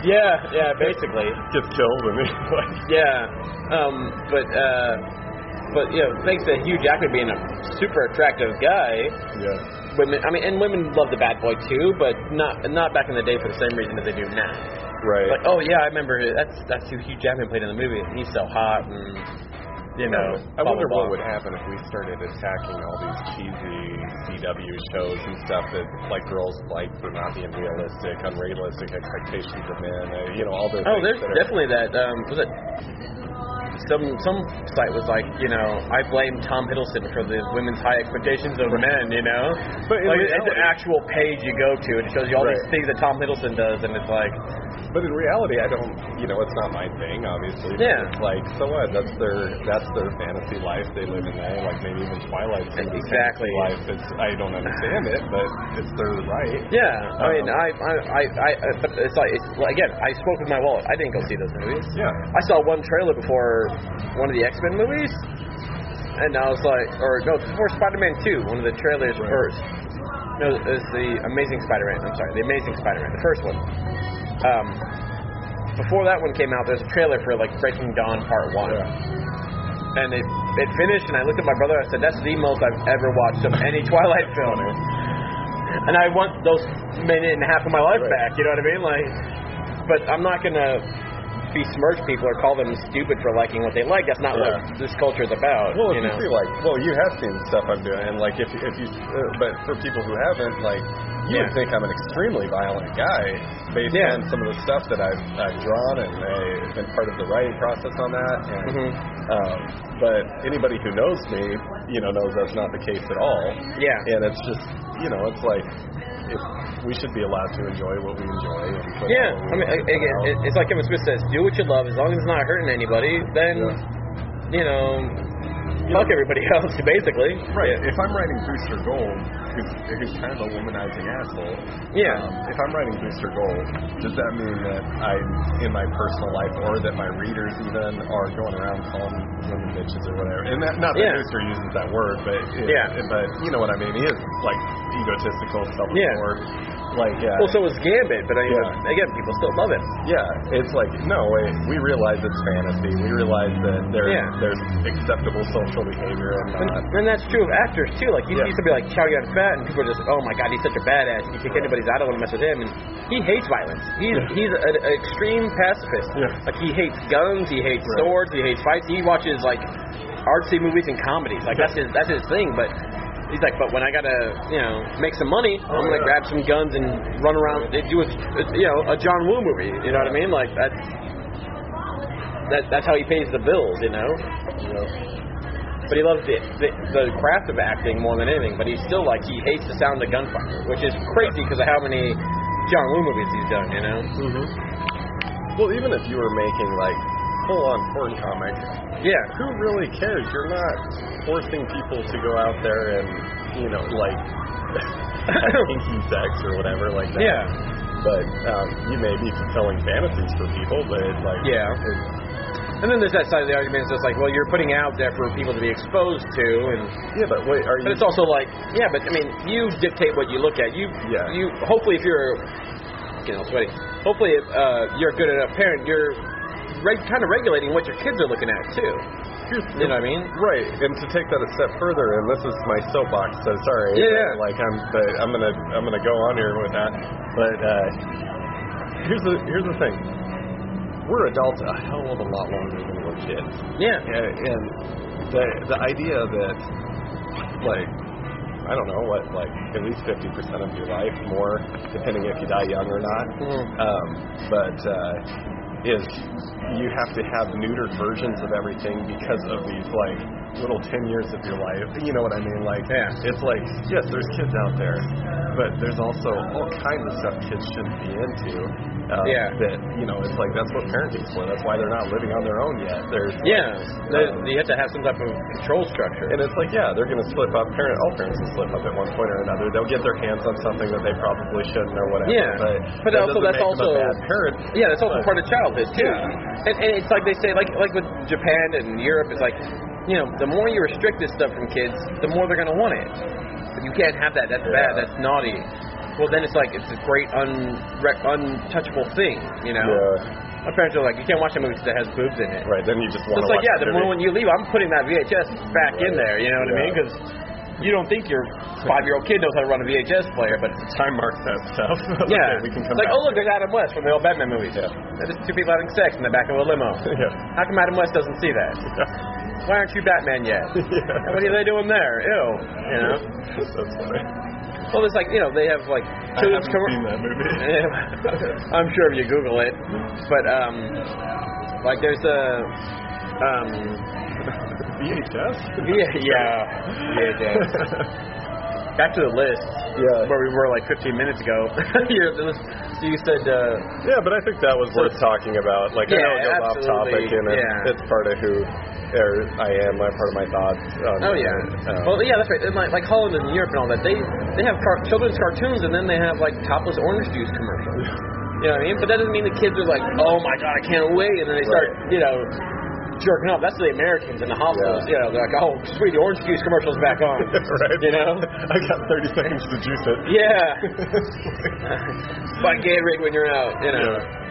yeah, yeah, basically. gets killed and he's like, Yeah, um, but uh, but you know, thanks to Hugh Jackman being a super attractive guy, yeah, women. I mean, and women love the bad boy too, but not not back in the day for the same reason that they do now. right. Like, oh yeah, I remember that's that's who Hugh Jackman played in the movie, and he's so hot, and you know. I wonder what would happen if we started attacking all these cheesy CW shows and stuff that like girls like for not being realistic, unrealistic expectations of men. Uh, you know, all those. Oh, there's that are- definitely that. Um, was it? Some some site was like, you know, I blame Tom Hiddleston for the women's high expectations of men. You know, But like it's reality- an actual page you go to and it shows you all these things that Tom Hiddleston does, and it's like, But in reality, I don't. You know, it's not my thing, obviously. Yeah. It's like, so what? That's their that's their fantasy life they live in there. Like maybe even Twilight's in Exactly. life. It's I don't understand it, but it's their right. yeah. I mean, Um, I I I, I but it's like it's, again, I spoke with my wallet. I didn't go see those movies. Yeah. I saw one trailer before one of the X Men movies, and I was like, or no, before Spider Man Two, one of the trailers Right. first. No, it was the Amazing Spider Man. I'm sorry, the Amazing Spider Man, the first one. Um, before that one came out, there's a trailer for like Breaking Dawn Part One, Yeah. and it it finished, and I looked at my brother. I said, "That's the most I've ever watched of any Twilight film." and I want those minute and a half of my life Right. back. You know what I mean? Like, but I'm not gonna besmirch people or call them stupid for liking what they like. That's not Yeah. what this culture is about. Well, if you you, see like, well, you have seen stuff I'm doing, and like if if you, uh, but for people who haven't, like, you Yeah. would think I'm an extremely violent guy based Yeah. on some of the stuff that I've I've drawn and I've been part of the writing process on that. And, Mhm. um, but anybody who knows me, you know, knows that's not the case at all. Yeah. And it's just, you know, it's like. It, we should be allowed to enjoy what we enjoy. Yeah, I mean, want to put again, it- it's like Kevin Smith says: do what you love, as long as it's not hurting anybody. Then, you know, fuck everybody else, basically. Right. If I'm writing Booster Gold, who's, who's kind of a womanizing asshole, Yeah. um, if I'm writing Booster Gold, does that mean that I, in my personal life, or that my readers even are going around calling women bitches or whatever? And that, not that Yeah. Booster uses that word, but it, Yeah. but you know what I mean. He is like egotistical, self-absorbed. Like, yeah. Well, so is Gambit, but I mean, Yeah. again, people still love it. Yeah, it's like no, wait, we realize it's fantasy. We realize that there Yeah. there's acceptable social behavior and And, not. and that's true of actors too. Like you Yeah. see somebody like Chow Yun Fat, and people are just, oh my god, he's such a badass. You kick anybody's, I don't want to mess with him. And he hates violence. He's Yeah. he's an, extreme pacifist. Yeah. Like he hates guns, he hates Right. swords, he hates fights. He watches like artsy movies and comedies. Like that's his that's his thing. But he's like, but when I gotta you know make some money, I'm Oh, gonna yeah. grab some guns and run around. and Do a, you know a John Woo movie? You know what I mean? Like that's. That, that's how he pays the bills, you know. Know, But he loves the, the the craft of acting more than anything. But he's still like he hates the sound of gunfire, which is crazy because of how many John Woo movies he's done. You know? Mm-hmm. Well, even if you were making like full-on porn comics, Yeah. who really cares? You're not forcing people to go out there and you know like kinky sex or whatever like that. Yeah. But um, you may be fulfilling fantasies for people, but like Yeah. And then there's that side of the argument that's like, well, you're putting out there for people to be exposed to, and yeah. But wait, are you? but it's also like, yeah, but I mean, you dictate what you look at. You, Yeah. you. Hopefully, if you're, you know, sweaty. Hopefully, if uh, you're a good enough parent, you're reg- kind of regulating what your kids are looking at too. You know what I mean? Right, and to take that a step further, and this is my soapbox, so sorry. Yeah, yeah. Like I'm, but I'm gonna, I'm gonna go on here with that. But uh, here's the, here's the thing. We're adults a hell of a lot longer than we're kids, Yeah. and, and the the idea that, like, I don't know what, like at least 50% of your life, more, depending if you die young or not. Mhm. Um, but uh, is you have to have neutered versions of everything because of these like little 10 years of your life. You know what I mean? Like, Yeah. it's like, yes, there's kids out there, but there's also all kinds of stuff kids shouldn't be into. Uh, Yeah. That, you know, it's like, that's what parenting's for. That's why they're not living on their own yet. There's, Yeah. There- Um, you have to have some type of control structure. and it's like, yeah, they're going to slip up. Parent, all parents will slip up at one point or another. They'll get their hands on something that they probably shouldn't or whatever. Yeah. but, But that also that's also- a bad parent. Yeah, that's also But- part of childhood too. Yeah. And, and it's like they say, like like with Japan and Europe, it's like, you know, the more you restrict this stuff from kids, the more they're gonna want it. But you can't have that. That's bad. That's naughty. Well, then it's like it's a great un untouchable thing, you know. Yeah. My parents are like, you can't watch a movie that has boobs in it. Right, then you just So it's like, yeah, the moment you leave, I'm putting that VHS back in there. You know what I mean? Because you don't think your five-year-old kid knows how to run a VHS player, but time mark that stuff. yeah, okay, we can come it's like, oh look, there's Adam West from the old Batman movies. Yeah. There's two people having sex in the back of a limo. yeah. How come Adam West doesn't see that? Why aren't you Batman yet? Yeah. What are they doing there? Ew. You know? That's funny. Well, it's like you know they have like children's haven't commer- seen that movie. I'm sure if you Google it, but um, like there's a um, VHS? yeah, yeah, VHS. Back to the list Yeah. where we were like 15 minutes ago. You're- you said uh, Yeah, but I think that was So- worth talking about. Like, I know it Yeah, goes off topic, absolutely. and it, Yeah. it's part of who or I am, my part of my thoughts. On, Oh yeah. uh, well, yeah, that's right. And like, like Holland and Europe and all that, they they have car- children's cartoons, and then they have like topless orange juice commercials. You know what I mean? But that doesn't mean the kids are like, oh my god, I can't wait, and then they start, Right. you know, jerking off. That's the Americans in the hospitals. Yeah. You know, they're like, oh sweet, the orange juice commercials back on. right. You know? I got 30 seconds to juice it. Yeah. Buy Gatorade when you're out. You know. Yeah.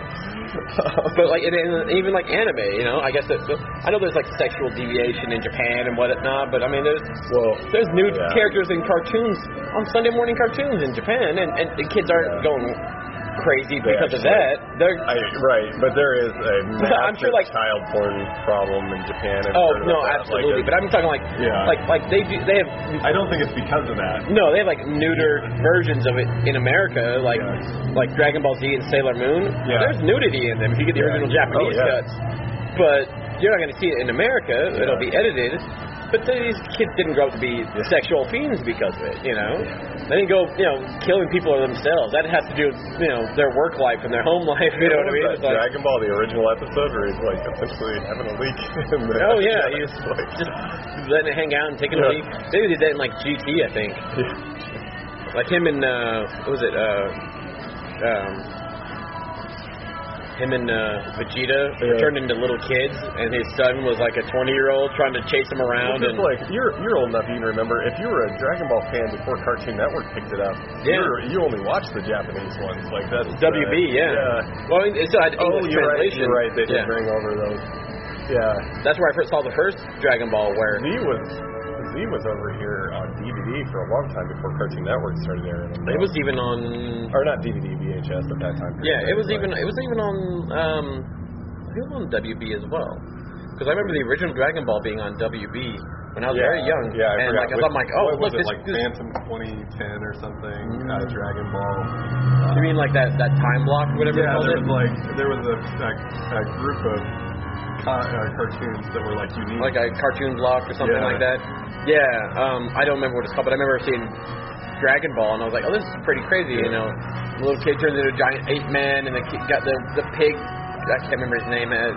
But like, and, and even like anime, you know, I guess that I know there's like sexual deviation in Japan and whatnot, but I mean, there's Well, there's nude yeah. characters in cartoons on Sunday morning cartoons in Japan, and, and the kids aren't Yeah. going crazy They because of that. They're I, right, but there is a I'm sure, like- child porn problem in Japan. I've oh no, absolutely. Like, but I'm talking like Yeah. like like they do they have I don't think it's because of that. no they have like neuter versions of it in America like Yeah. like Dragon Ball Z and Sailor Moon. Yeah. There's nudity in them if you get the Yeah. original Japanese Oh, cuts, but you're not going to see it in America. It'll be edited. But these kids didn't grow up to be sexual fiends because of it, you know. They didn't go, you know, killing people or themselves. That has to do with, you know, their work life and their home life. You know what I mean? It's like, Dragon Ball, the original episode, where he's like essentially having a leak. in the- oh yeah, he was like, just letting it hang out and taking a Yeah. leak. They did that in like GT, I think. Like him and uh, what was it? Uh, um, him and uh, Vegeta Yeah. turned into little kids, and his son was like a 20 year old trying to chase him around. It's And like you're you're old enough you can remember if you were a Dragon Ball fan before Cartoon Network picked it up. Yeah. you you only watched the Japanese ones like that's uh, WB, yeah. yeah. Well, I mean, it still had Oh, English you're right. translation. You're right. They did yeah. bring over those. Yeah, That's where I first saw the first Dragon Ball, where he was Z was over here on DVD for a long time before Cartoon Network started airing. it was even on. or not DVD VHS at that time. Yeah, it was But- even it was even on. Um, it was on WB as well. Because I remember the original Dragon Ball being on WB when I was Yeah, very young. Yeah, I and forgot. like I thought, I'm like, oh, what look, was it like this Phantom 2010 or something? Uh, Dragon Ball. You mean like that that time block, or whatever Yeah, there it? was like there was a, a, a group of uh, cartoons that were like unique. like a cartoon block or something Yeah. like that. Yeah, um, I don't remember what it's called, but I remember seeing Dragon Ball, and I was like, oh, this is pretty crazy. You know, the little kid turns into a giant ape man, and the kid got the the pig. I can't remember his name. Uh,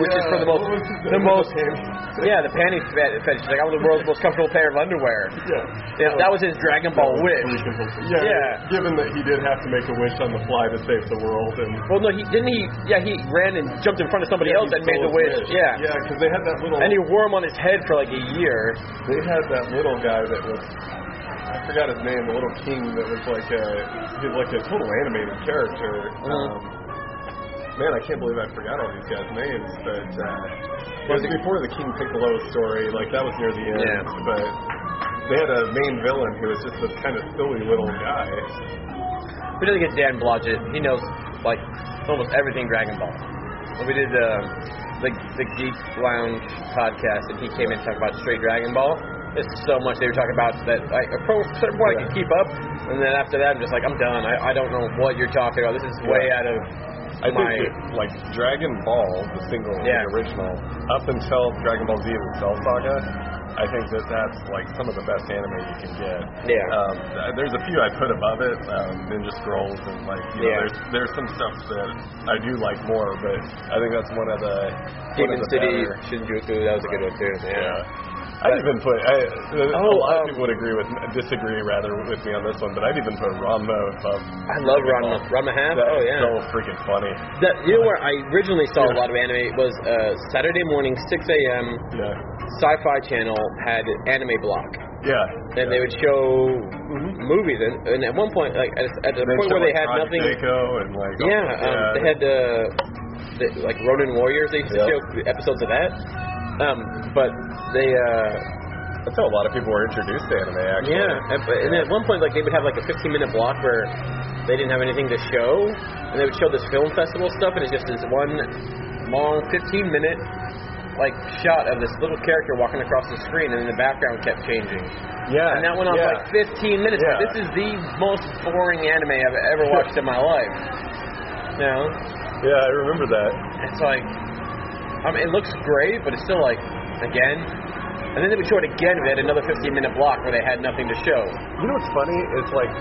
which is for the most, the name? most, The yeah, the panty fetish. Like I was the world's most comfortable pair of underwear. yeah. Yeah, that was his Dragon Ball wish. Yeah, Yeah. Given that he did have to make a wish on the fly to save the world, and Well, no, he didn't. He yeah, he ran and jumped in front of somebody Yeah, else and made the stole wish. Yeah. yeah, because they had that little. and he wore him on his head for like a year. They had that little guy that was. I forgot his name. The little king that was like a, like a total animated character. Uh-huh. Um, man, I can't believe I forgot all these guys' names. But uh, it was before the King Piccolo story. Like that was near the end. Yeah. But they had a main villain who was just this kind of silly little guy. We didn't get Dan Blodgett. He knows like almost everything Dragon Ball. When we did um, the the Geek Lounge podcast, and he came in to talk about straight Dragon Ball. There's so much they were talking about that like a pro- certain point I could keep up, and then after that I'm just like I'm done. I, I don't know what you're talking about. This is way Yeah. out of I my. think that, like Dragon Ball, the single, Yeah. the original, up until Dragon Ball Z: The Cell Saga, I think that that's like some of the best anime you can get. Yeah. Um, there's a few I put above it, um, Ninja Scrolls, and like you know, Yeah. there's there's some stuff that I do like more, but I think that's one of the one Demon of the City better- Shinjuku. That was a good one too. Yeah. Yeah. I'd even put. I, a Oh, lot um, of people would agree with disagree rather with me on this one, but I'd even put Ranma above. I love Ranma. Ranma half. That oh yeah. so freaking funny. That, you know where I originally saw a lot of anime was uh, Saturday morning, 6 a.m. Yeah. Sci-Fi Channel had anime block, Yeah. and they would show movies. And, and at one point, like at, at the point where they had Project nothing, and like yeah, um, they had uh, the, like Ronin Warriors. They used to Yep. show episodes of that. Um, but they, uh, That's how a lot of people were introduced to anime. Actually. yeah, and, and at one point, like they would have like a 15 minute block where they didn't have anything to show, and they would show this film festival stuff, and it's just this one long 15 minute like shot of this little character walking across the screen, and then the background kept changing. Yeah. And that went on yeah. for like 15 minutes. Yeah. This is the most boring anime I've ever watched in my life. You know, Yeah, I remember that. it's like, I mean, it looks great, but it's still like, again. And then they would show it again. They had another 15 minute block where they had nothing to show. You know what's funny? It's like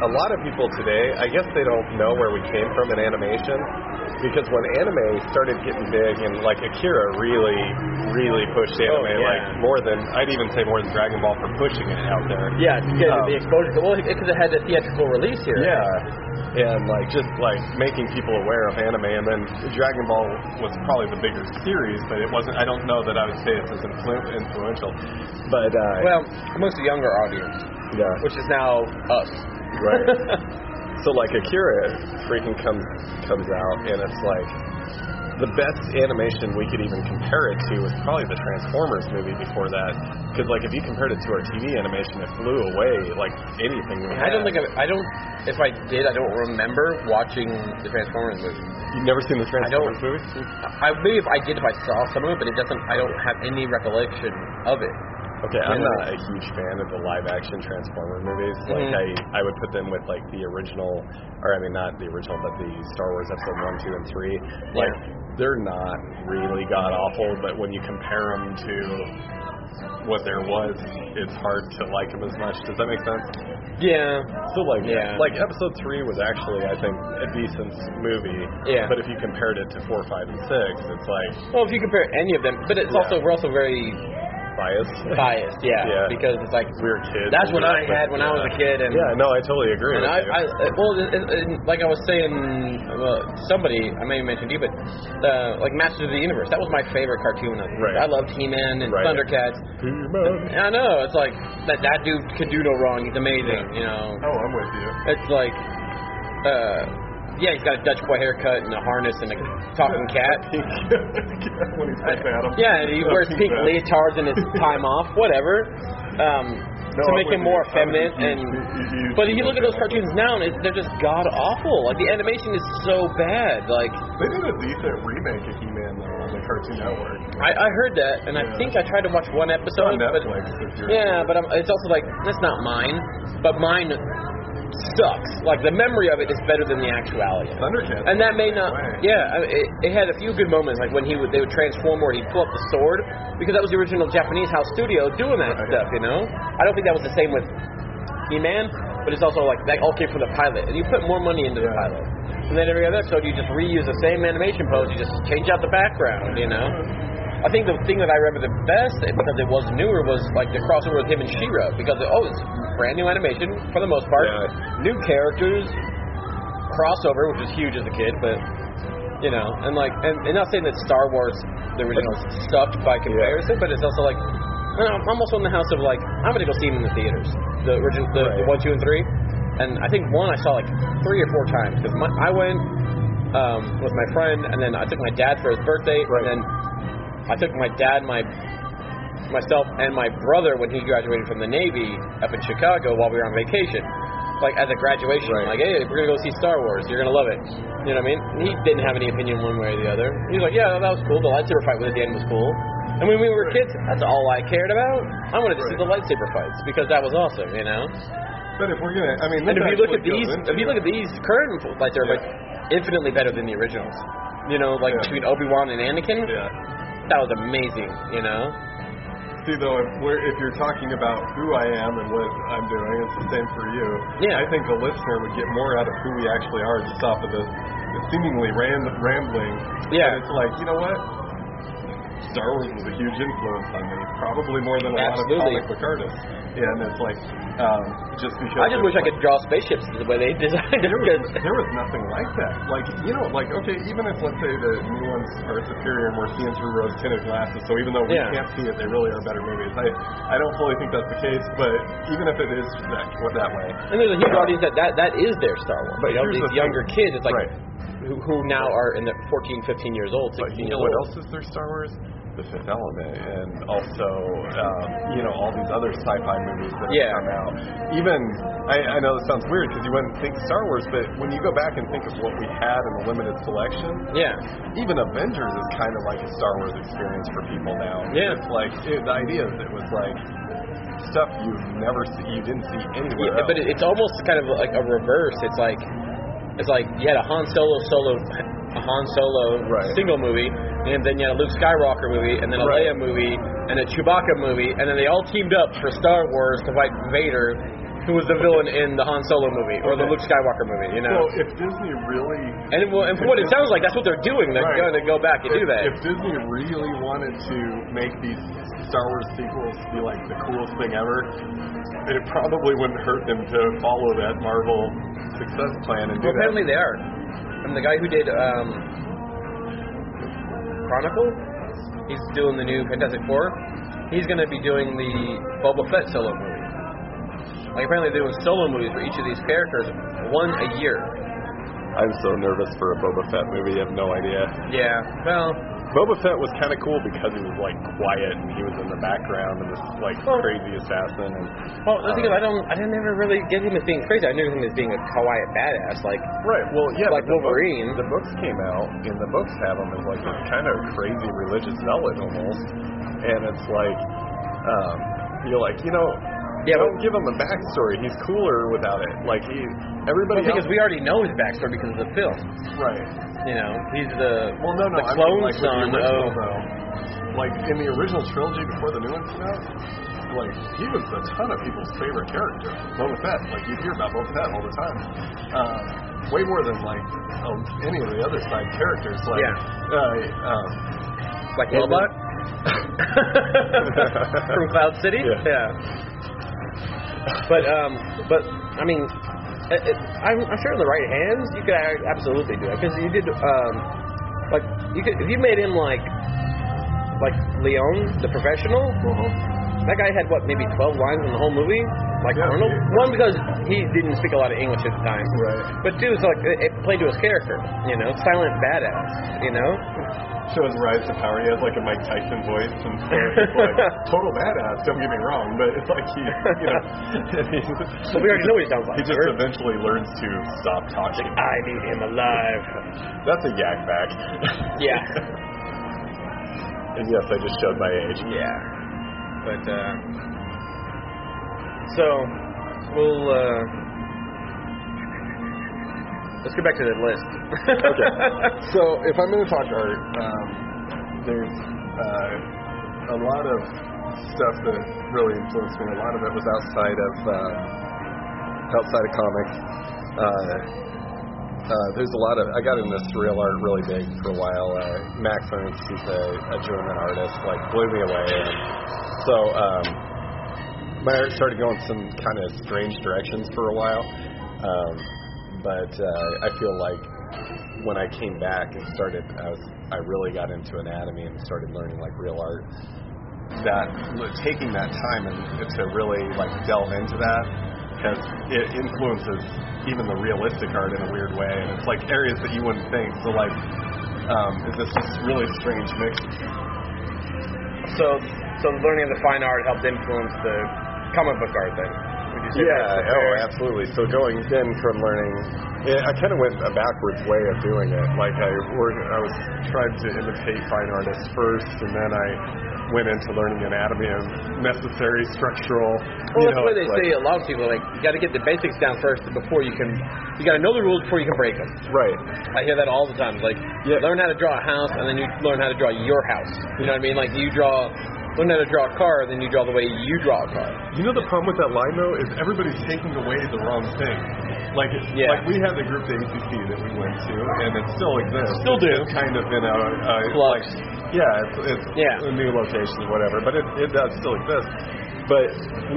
a lot of people today. I guess they don't know where we came from in animation. Because when anime started getting big, and like Akira really, really pushed anime, Oh, yeah. like more than I'd even say more than Dragon Ball for pushing it out there. Yeah, get Um, the exposure. Well, because it had the theatrical release here. Yeah, and like just like making people aware of anime, and then Dragon Ball was probably the bigger series, but it wasn't. I don't know that I would say it's as influ- influential. But uh, Well, amongst the younger audience, yeah, which is now us. Right. so like Akira freaking comes comes out, and it's like the best animation we could even compare it to was probably the Transformers movie before that. Because like if you compared it to our TV animation, it flew away like anything. We I don't think I, I don't. If I did, I don't remember watching the Transformers movie. you've never seen the I don't. Transformers movie. I maybe if I did, if I saw some of it, but it doesn't. I don't have any recollection of it. Okay, I'm not a huge fan of the live action Transformer movies. Like Mhm. I, I would put them with like the original, or I mean not the original, but the Star Wars Episode One, Two, and Three. Like they're not really god awful, but when you compare them to what there was, it's hard to like them as much. Does that make sense? Yeah. So like, Yeah. like Episode Three was actually, I think, a decent movie. Yeah. But if you compared it to Four, Five, and Six, it's like Well, if you compare any of them, but it's Yeah. also we're also very biased. biased. Yeah. Yeah. Because it's like we were kids. that's what I had when I was a kid, and Yeah, no, I totally agree. And I. I uh, well, it, it, it- like I was saying, well, somebody I may have mentioned you, but uh, like Masters of the Universe, that was my favorite cartoon. I, was a. Right. I loved He-Man and Right. Thundercats. He-Man. I know it's like that. That dude could do no wrong. He's amazing. You know, Oh, I'm with you. it's like, uh, yeah, he's got a Dutch boy haircut and a harness and a talking cat. when he's like Adam. Yeah, and he wears pink bad. leotards in his time off, whatever. Um, No, to I'm make him more you. I'm a effeminate huge- and but if you look at those cartoons now, and they're just god awful. Like the animation is so bad. Like They did a decent remake of He-Man though on the Cartoon Network. I, I heard that, and I think I tried to watch one It's episode. on but Netflix. you're yeah, but I'm, it's also like that's not mine. But mine sucks. Like the memory of it is better than the actuality. of it. Thundercats. And that may not. Yeah, it, it had a few good moments, like when he would they would transform where he'd pull up the sword, because that was the original Japanese house studio doing that Right. stuff. You know, I don't think that was the same with He-Man, but it's also like that all came from the pilot, and you put more money into the pilot. And then every other episode, you just reuse the same animation pose, you just change out the background. You know. I think the thing that I remember the best, because it was newer, was like the crossover with him and She-Ra, because oh, it's brand new animation for the most part, Yeah. new characters, crossover, which was huge as a kid, but you know, and like, and, and not saying that Star Wars the original sucked by comparison, but it's also like, I don't know, I'm also in the house of like, I'm gonna go see them in the theaters, the original, the, the one, two, and three, and I think one I saw like three or four times because I went um, with my friend, and then I took my dad for his birthday, Right. and then I took my dad, my myself, and my brother when he graduated from the Navy up in Chicago while we were on vacation. Like as a graduation, Right. like, hey, we're gonna go see Star Wars. You're gonna love it. You know what I mean? And he didn't have any opinion one way or the other. He was like, yeah, that was cool. The lightsaber fight with the end was cool. And when we were kids, that's all I cared about. I wanted to see the lightsaber fights because that was awesome. You know. But if we're gonna, I mean, And if you look at these, if you look at these current lightsaber fights, infinitely better than the originals. You know, like Yeah. between Obi Wan and Anakin, yeah. That was amazing. You know. See though, if we're if you're talking about who I am and what I'm doing, it's the same for you. Yeah. I think the listener would get more out of who we actually are just off of the, the seemingly ram, rambling. Yeah. But it's like you know what? Star Wars was a huge influence on me, probably more than a Absolutely. lot of comic book artists. And it's like um, just because I just wish I could draw spaceships the way they designed them. there was, there was nothing like that. Like, you know, like, okay, even if, let's say, the new ones are superior and we're seeing through rose tinted glasses, so even though we Yeah. can't see it, they really are better movies. I, I don't fully think that's the case, but even if it is that, that way, And there's a huge audience that, that that is their Star Wars. But you know, these the thing. younger kids, it's like Right. who, who now are in the 14, 15 years old, 16 but you know what else is their Star Wars? The Fifth Element, and also, um, you know, all these other sci-fi movies that have Yeah. come out. Even, I, I know this sounds weird because you wouldn't think Star Wars, but when you go back and think of what we had in the limited selection, Yeah, even Avengers is kind of like a Star Wars experience for people now. Yeah. It's like it, the idea is it was like stuff you've never see, you didn't see anywhere yeah else. but it, it's almost kind of like a reverse. It's like it's like you had a Han Solo solo, a Han Solo Right. single movie, and then you had a Luke Skywalker movie, and then a Right. Leia movie, and a Chewbacca movie, and then they all teamed up for Star Wars to fight Vader, who was the villain in the Han Solo movie or the Luke Skywalker movie. You know. so if Disney really and, well, and from what it sounds like, that's what they're doing. They're Right. going to go back and do that. if Disney really wanted to make these Star Wars sequels be like the coolest thing ever, it probably wouldn't hurt them to follow that Marvel success plan and do apparently that. they are. And the guy who did um, Chronicle, he's doing the new Fantastic Four. He's going to be doing the Boba Fett solo movie. Like apparently they're doing solo movies for each of these characters, one a year. I'm so nervous for a Boba Fett movie. You have no idea. Yeah. Well, Boba Fett was kind of cool because he was like quiet and he was in the background and this like Well- crazy assassin and well, the thing is, I don't, I didn't ever really get him as being crazy. I knew him as being a quiet badass. Like, right. Well, yeah, Like the Wolverine. Books, the books came out and the books have him as like this kind of crazy religious zealot almost, and it's like um, you're like you know. Yeah, don't but- give him a backstory. He's cooler without it. Like he, everybody thing else, we already know his backstory because of the film. right. You know, he's the Well, no, no. the I clone mean, like, son the original, of. though, like in the original trilogy before the new one came out, like he was a ton of people's favorite character. Boba Fett, like you hear about Boba Fett all the time. Um, way more than like um, any of the other side characters. Like, Yeah. uh, um, Like Lobot from Cloud City. Yeah. But um, but I mean, it, it, I'm, I'm sure in the right hands you could absolutely do it because you did um, like you could if you made him like like Leon the professional. That guy had what maybe 12 lines in the whole movie, like Yeah, Arnold. he- One because he didn't speak a lot of English at the time. Right. But two, it's like it, it played to his character. You know, silent badass. You know. Shows rise to power. He has like a Mike Tyson voice, and so it's like total badass. Don't get me wrong, but it's like he, you know, he's, Well, we already know what he sounds like. He just eventually learns to stop talking. I need him alive. That's a yak back. Yeah. and yes, I just showed my age. Yeah. But uh so we'll uh let's get back to the list. okay. So if I'm going to talk art, um, there's uh, a lot of stuff that really influenced me. A lot of it was outside of uh, outside of comics. Uh, uh, there's a lot of I got into surreal art really big for a while. Uh, Max Ernst, he's a, a German artist, like blew me away. And so um, my art started going some kind of strange directions for a while. Um, but uh, I feel like when I came back and started, I was I really got into anatomy and started learning like real art. That taking that time and to really like delve into that because it influences even the realistic art in a weird way, and it's like areas that you wouldn't think. So like, um, it's this just really strange mix. so so learning the fine art helped influence the comic book art then. Would you say Yeah, oh, absolutely. So going then from learning, yeah, I kind of went a backwards way of doing it. Like I, were- I was trying to imitate fine artists first, and then I went into learning anatomy and necessary structural. Well, you that's know, the they it's say a lot of people like you got to get the basics down first before you can. You got to know the rules before you can break them. Right. I hear that all the time. Like, Yeah. learn how to draw a house, and then you learn how to draw your house. You know what I mean? Like, you draw, learn how to draw a car, then you draw the way you draw a car. You know the problem with that line though is everybody's taking away the wrong thing. Like, Yeah. like we had the group the ACC that we went to, and it still exists. Still It's do. just kind of in a, a Flux. like, yeah, it's, it's Yeah. a new location, whatever, but it, it does still exist. But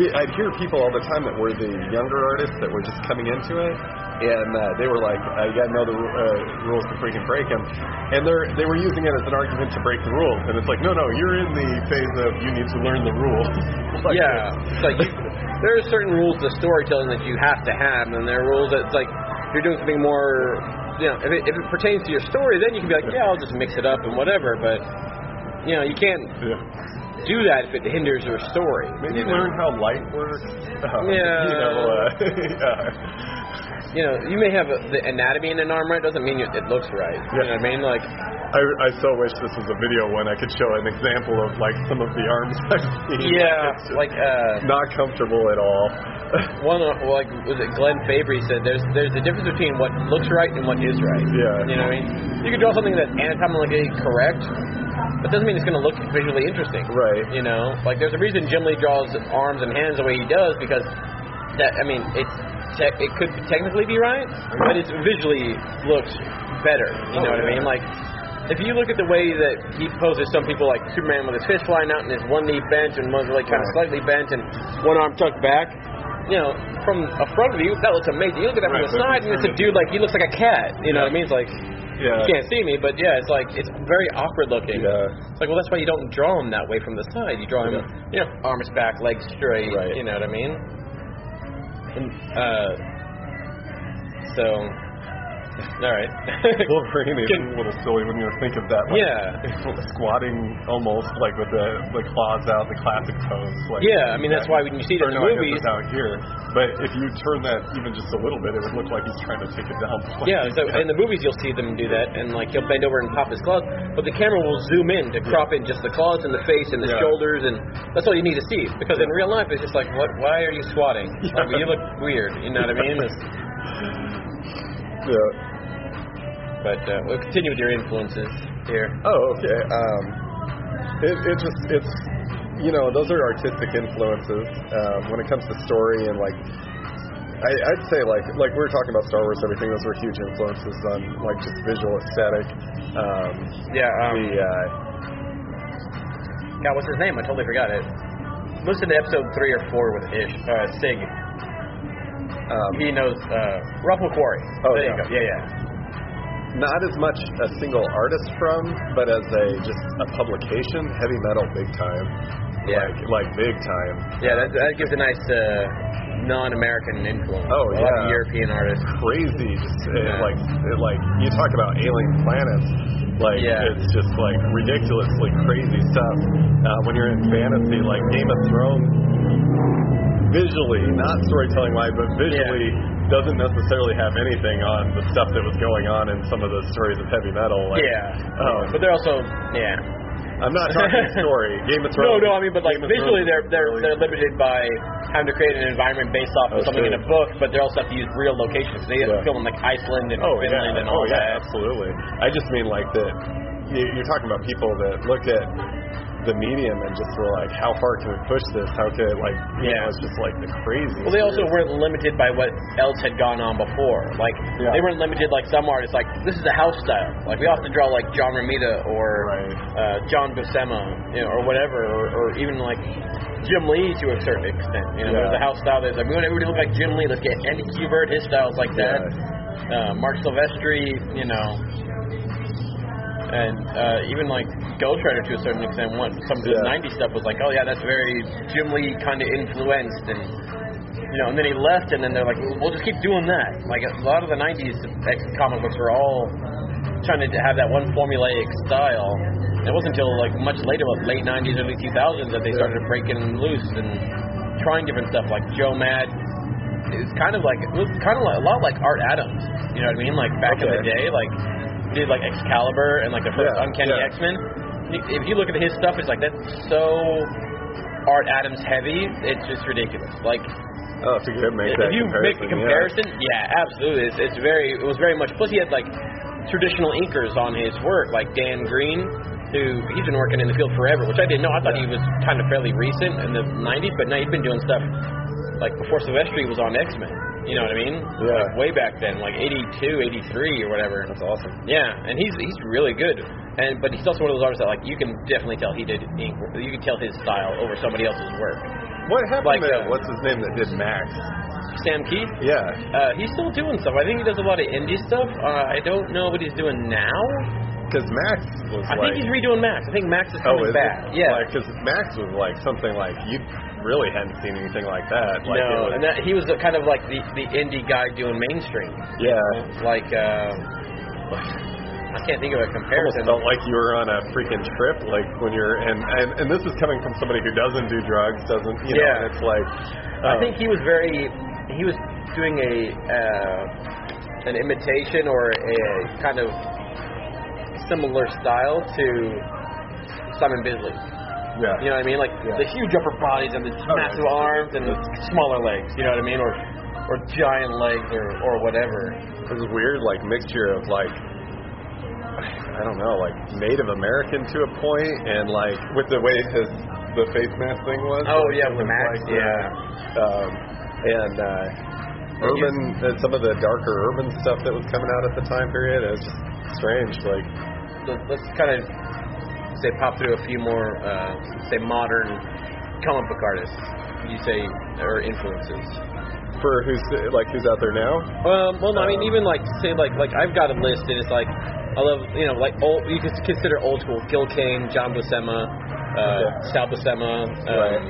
we, I'd hear people all the time that were the younger artists that were just coming into it, and uh, they were like, uh, "You got to know the uh, rules you can break them," and they they were using it as an argument to break the rules, and it's like, no, no, you're in the phase of you need to learn the rules. Like, yeah, it's like you, there are certain rules to storytelling that you have to have, and there are rules that it's like you're doing something more, you know, if it, if it pertains to your story, then you can be like, yeah, I'll just mix it up and whatever. But you know, you can't Yeah. do that if it hinders your story. Maybe you know? learn how light works. Um, Yeah. You know, uh, yeah. You know, you may have a, the anatomy in an arm right, doesn't mean it, it looks right. You know what I mean? Like, I, I so wish this was a video one. I could show an example of like some of the arms I've seen. yeah, like uh, not comfortable at all. one of- like was it Glenn Fabry said there's there's a difference between what looks right and what is right. Yeah. You know what I mean? You can draw something that's anatomically correct, but doesn't mean it's going to look visually interesting. Right. You know, like there's a reason Jim Lee draws arms and hands the way he does because that I mean it's te- it could technically be right, but it visually looks better. You know Oh, what I mean? Like if you look at the way that he poses some people like Superman with his fist flying out and his one knee bent and one's like kind of slightly bent and one arm tucked back, you know, from a front view that looks amazing. You look at that Right, from the side and it's a dude like he looks like a cat. You know what I mean? It's like Yeah. you can't see me, but yeah, it's like it's very awkward looking. Yeah. It's like well, that's why you don't draw him that way from the side. You draw him, Yeah. you know, arms back, legs straight. Right. You know what I mean? Uh, so All right. Wolverine is Can- a little silly when you think of that. Like, Yeah. squatting almost like with the the claws out, the classic pose. Like, Yeah, I mean that's why when you see it in the no, I guess movies. out here. But if you turn that even just a little bit, it would look like he's trying to take it down. Yeah, so in the movies you'll see them do that, and like he'll bend over and pop his claws, but the camera will zoom in to crop in just the claws and the face and the Yeah. shoulders, and that's all you need to see. Because in real life, it's just like, what? Why are you squatting? Like, oh, you look weird. You know what I mean? It's- yeah. but uh, we'll continue with your influences here. Oh, okay. Um, it, it just it's you know those are artistic influences um, when it comes to story and like I, I'd say like like we were talking about Star Wars everything those were huge influences on like just visual aesthetic. Um, Yeah. Um, the uh, God, what's his name? I totally forgot it. Listen to episode three or four with Ish, uh, Sig. Um, He knows uh, Ruffle Quarry. Oh, there yeah. you go. Yeah, yeah. not as much a single artist from, but as a just a publication, heavy metal big time. Yeah. Like like big time. Yeah, that, that gives a nice uh, non-American influence. Oh, a lot of yeah. European artists. crazy. Just Yeah. like it, like you talk about alien planets. Like Yeah. it's just like ridiculously crazy stuff. Uh, when you're in fantasy, like Game of Thrones, visually, not storytelling wise, but visually, doesn't necessarily have anything on the stuff that was going on in some of the stories of heavy metal. Like, yeah, um, but they're also yeah. I'm not talking story. Game of Thrones. no, no. I mean, but like visually, they're they're they're limited by having to create an environment based off of That's something in a book, but they also have to use real locations. They have to film in like Iceland and Oh Finland yeah, and all oh yeah, that. absolutely. I just mean like that. you- You're talking about people that looked at the medium and just were like, how far can we push this? How could like, you Yeah. know, it's just like the crazy. Well, they also weren't limited by what else had gone on before. Like Yeah. they weren't limited like some artists. Like this is a house style. Like we to draw like John Romita or Right. uh, John Buscema, you know, or whatever, or, or even like Jim Lee to a certain extent. You know, Yeah. there's a house style that's like we want everybody to look like Jim Lee. Let's get Andy Kubert. His style's like that. Uh, Marc Silvestri, you know. And uh, even like Ghost Rider to a certain extent, what some of the Yeah. '90s stuff was like, oh yeah, that's very Jim Lee kind of influenced, and you know, and then he left, and then they're like, we'll just keep doing that. Like a lot of the '90s comic books were all trying to have that one formulaic style. And it wasn't until like much later, like late '90s, early 2000s, that they started breaking loose and trying different stuff. Like Joe Mad, it's kind of like it was kind of like, a lot like Art Adams. You know what I mean? Like back in the day, like did like Excalibur and like the first Yeah, Uncanny yeah. X Men. If you look at his stuff, it's like that's so Art Adams heavy. It's just ridiculous. Like Oh, if you could make that if you make comparison. the comparison, yeah. absolutely. It's, it's very, it was very much. Plus, he had like traditional inkers on his work, like Dan Green, who he's been working in the field forever, which I didn't know. I thought he was kind of fairly recent in the '90s, but no, he's been doing stuff like before Silvestri was on X Men. You know what I mean? Yeah. Like way back then, like '82, '83, or whatever. That's awesome. Yeah, and he's he's really good. And but he's also one of those artists that like you can definitely tell he did ink. You can tell his style over somebody else's work. What happened Like, to uh, what's his name that did Maxx? Sam Kieth. Yeah, Uh, he's still doing stuff. I think he does a lot of indie stuff. Uh, I don't know what he's doing now. because Maxx was I like. think he's redoing Maxx. I think Maxx is coming Oh, coming is back. it? Yeah. Because Maxx was like something like you really hadn't seen anything like that. Like no, was, and that, he was kind of like the the indie guy doing mainstream. yeah. Like, uh, I can't think of a comparison. Almost felt like you were on a freaking trip, like when you're and and and this is coming from somebody who doesn't do drugs, doesn't you know? Yeah. and It's like I um, think he was very. He was doing a uh, an imitation or a kind of similar style to Simon Bisley. Yeah. You know what I mean? Like Yeah. the huge upper bodies and the Oh, yeah. massive arms and the smaller legs. You know what I mean? Or or giant legs or or whatever. It was a weird like mixture of like I don't know, like Native American to a point, and like with the way his the face mask thing was. Oh, yeah, with the mask, like, yeah. Um, and uh, urban, uh, some of the darker urban stuff that was coming out at the time period. It was just strange. Like, let's kind of say pop through a few more uh, say modern comic book artists. You say or influences. for who's like who's out there now? Um, well, no, I mean, Um, even like say like like I've got a list, and it's like I love you know like old. You could consider old school Gil Kane, John Buscema, uh, Okay. Sal Buscema. Um, Right.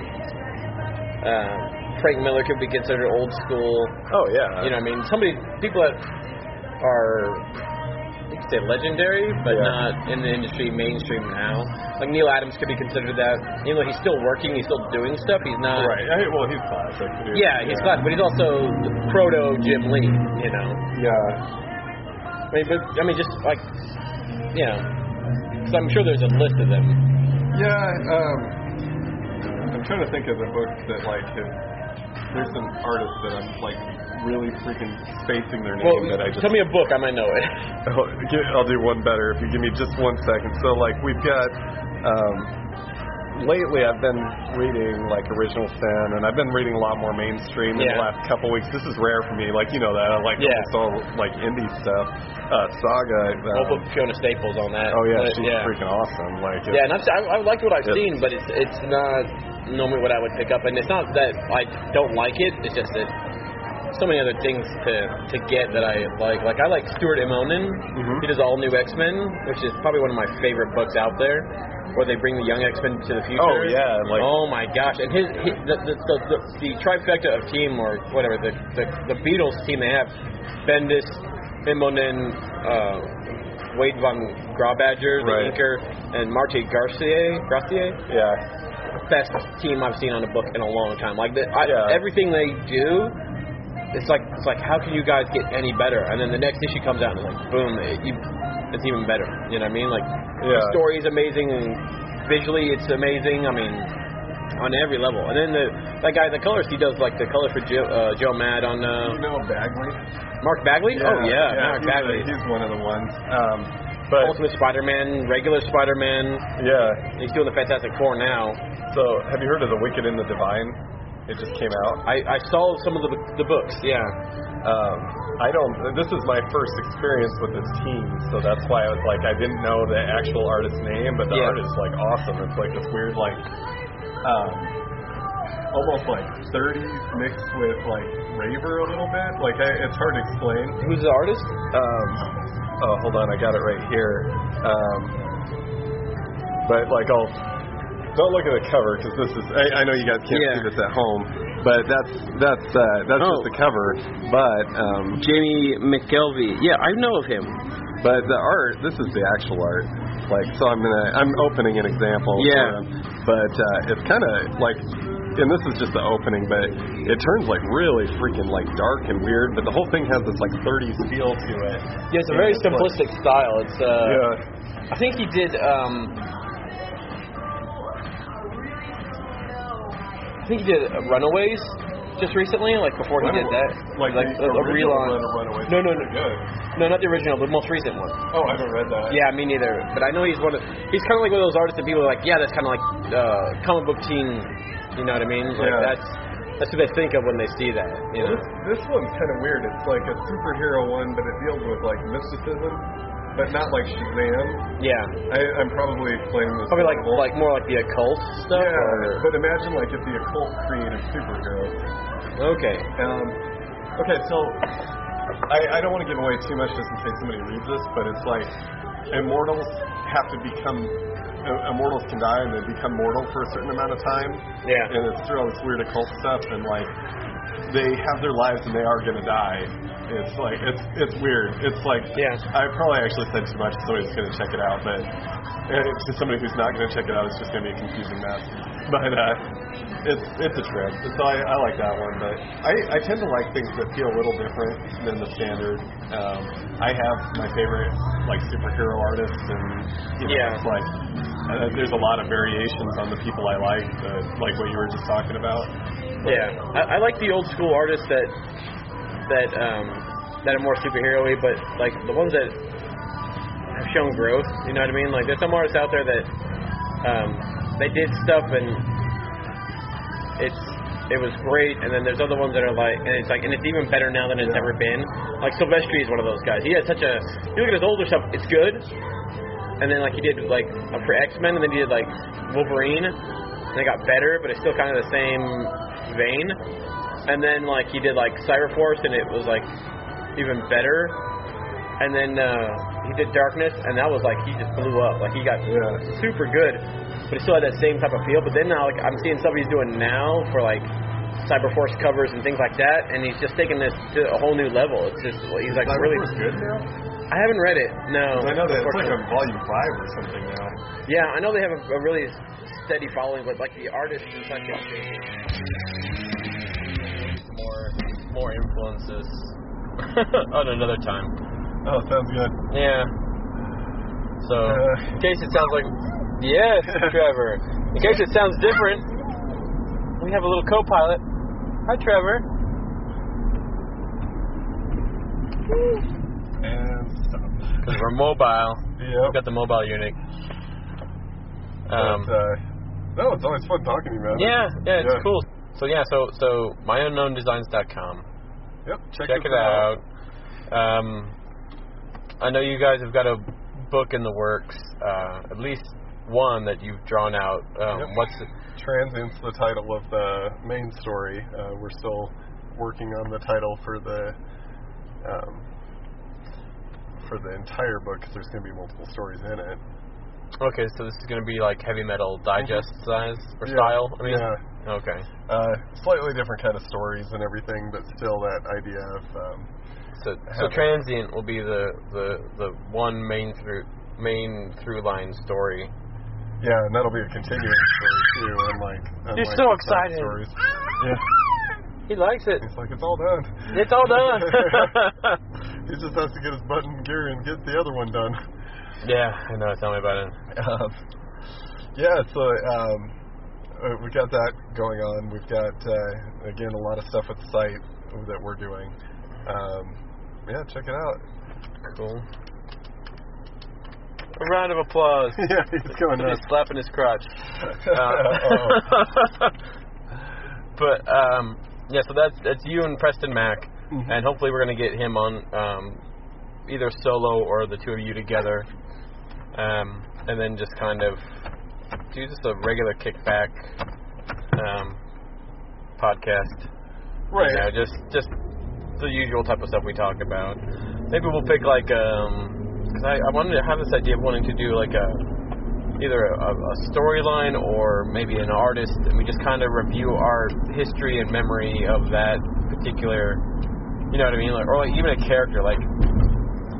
uh, Frank Miller could be considered old school. Oh yeah. You know, what I mean, somebody people that are could say legendary, but Yeah. not in the industry mainstream now. Like Neal Adams could be considered that, even though he's still working, he's still doing stuff. He's not. Right. I, well, he's classic. dude. Yeah, he's classic, but he's also proto Jim Lee. You know. Yeah. I mean, but I mean, just like you know, 'cause I'm sure there's a list of them. Yeah. Um, I'm trying to think of the books that like have, there's some artists that I'm like really freaking spacing their name Well, that I just tell me a book, I might know it. Oh, I'll do one better if you give me just one second. So, like, we've got. Um, lately, I've been reading like original sin, and I've been reading a lot more mainstream in the last couple weeks. This is rare for me, like you know that I like Yeah. almost all like indie stuff. Uh, Saga. Um, put Fiona Staples on that. oh yeah, But, she's yeah. freaking awesome. Like, Yeah, and I've, I, I liked what I've seen, but it's it's not normally what I would pick up. And it's not that I don't like it. It's just that so many other things to to get that I like. Like I like Stuart Immonen. Mhm. He does all new X Men, which is probably one of my favorite books out there. Where they bring the young X Men to the future. Oh, yeah, like- oh my gosh! And his, his the, the, the, the the trifecta of team or whatever the the, the Beatles team they have, Bendis, Immonen, uh, Wade von Grawbadger, the Right. inker, and Marte Garcia. Garcia yeah, best team I've seen on a book in a long time. Like the, I, Yeah. everything they do, it's like it's like how can you guys get any better? And then the next issue comes out and it's like boom, it, you, it's even better. You know what I mean? Like Yeah. the story is amazing and visually it's amazing. I mean. On every level, and then the that guy, the colors he does, like the colors for Joe, uh, Joe Mad on uh, you know Bagley. Mark Bagley. oh yeah, Mark he's, Bagley. a- he's one of the ones. Um, but Ultimate Spider-Man, regular Spider-Man. yeah, He's doing the Fantastic Four now. So, have you heard of The Wicked and the Divine? It just came out. I, I saw some of the the books. Yeah. Um, I don't. This is my first experience with this team, so that's why I was like, I didn't know the actual artist's name, but the Yeah. art is like awesome. It's like this weird, like, um, almost like 30s mixed with like raver a little bit. Like, I, it's hard to explain. Who's the artist? Um, oh, hold on, I got it right here. Um, but like, I'll don't look at the cover because this is. I, I know you guys can't Yeah. see this at home, but that's that's uh, that's Oh. just the cover. But um, Jamie McKelvie. Yeah, I know of him. but the art, this is the actual art. Like, so I'm gonna I'm opening an example. Yeah. For but uh, it's kind of like. And this is just the opening, but it turns like really freaking like dark and weird. But the whole thing has this like 30s feel to it. Yeah, it's a very it's like- simplistic style. It's uh, yeah. I think he did. Um, think he did uh, Runaways just recently, like before he did that, Like, like the a, relaunch. Runaways No, no, no, Good. no, not the original, but the most recent one. Oh, I haven't read that. Yeah, me neither. But I know he's one of. He's kind of like one of those artists that people are like, yeah, that's kind of like uh, comic book teen. You know what I mean? Like Yeah. that's that's what they think of when they see that. You know? This, this one's kind of weird. It's like a superhero one, but it deals with like mysticism, but not like Shazam. Yeah, I, I'm probably explaining this. probably like like more like the occult stuff. yeah, Or, but imagine like if the occult created superheroes. okay. Um, okay, so I, I don't want to give away too much just in case somebody reads this, but it's like immortals have to become uh, immortals can die and they become mortal for a certain amount of time. Yeah. and it's through all this weird occult stuff and like they have their lives and they are gonna die. It's like it's it's weird. It's like Yeah. I probably actually said too much. Somebody's gonna check it out, but to somebody who's not gonna check it out, it's just gonna be a confusing mess. But uh, it's it's a trip. So I, I like that one, but I, I tend to like things that feel a little different than the standard. Um, I have my favorite like superhero artists, and you know, Yeah. it's like uh, there's a lot of variations on the people I like, uh, like what you were just talking about. Yeah, I, I like the old school artists that that um, that are more superhero-y, but like the ones that have shown growth. You know what I mean? Like there's some artists out there that um, they did stuff and it's it was great, and then there's other ones that are like, and it's like, and it's even better now than it's ever been. Like Silvestri is one of those guys. He has such a. You look at his older stuff, it's good, and then like he did like uh, for X Men, and then he did like Wolverine, and it got better, but it's still kind of the same vein. And then like he did like Cyberforce, and it was like even better. And then uh, he did Darkness, and that was like he just blew up. Like he got Yeah. super good, but he still had that same type of feel. But then now like I'm seeing stuff he's doing now for like Cyberforce covers and things like that, and he's just taking this to a whole new level. It's just he's like really. Cyberforce good now? I haven't read it. No. I know that it's like on volume five or something now. Yeah, I know they have a, a really steady following, but like the artists and such. More, influences on another time. Oh, sounds good. Yeah. So, Uh. in case it sounds like, yes, Trevor. In case it sounds different, we have a little co-pilot. Hi, Trevor. And stop. Because we're mobile. Yeah. We've got the mobile unit. Um, but, uh, no, it's always fun talking to you, man. yeah, yeah, it's Yeah. cool. So yeah, so so myunknowndesigns.com. Yep. Check, Check it out. Um, I know you guys have got a book in the works, uh, at least one that you've drawn out. Um, Yep. What's it? Transient's the title of the main story. Uh, we're still working on the title for the um, for the entire book because there's going to be multiple stories in it. Okay, so this is going to be like heavy metal digest size or Yeah. style. I mean, Yeah. Okay. Uh, slightly different kind of stories and everything, but still that idea of um, So, so transient will be the, the the one main through main through line story. yeah, and that'll be a continuing story too, unlike, unlike so the side excited. Stories. Yeah, He likes it. he's like it's all done. It's all done. he just has to get his button gear and get the other one done. yeah, I know. Tell me about it. Um, yeah, so um, uh, we've got that going on. We've got uh, again a lot of stuff with the site that we're doing. Um, yeah, check it out. Cool. A round of applause. yeah, he's going He's slapping his crotch. Uh, but um, yeah, so that's that's you and Preston Mack, Mhm. and hopefully we're gonna get him on um, either solo or the two of you together, um, and then just kind of do just a regular kickback um, podcast. right. You know, just just the usual type of stuff we talk about. Maybe we'll pick like um, because I, I wanted to have this idea of wanting to do like a either a, a storyline or maybe an artist, and we just kind of review our history and memory of that particular. You know what I mean? Like, or like even a character, like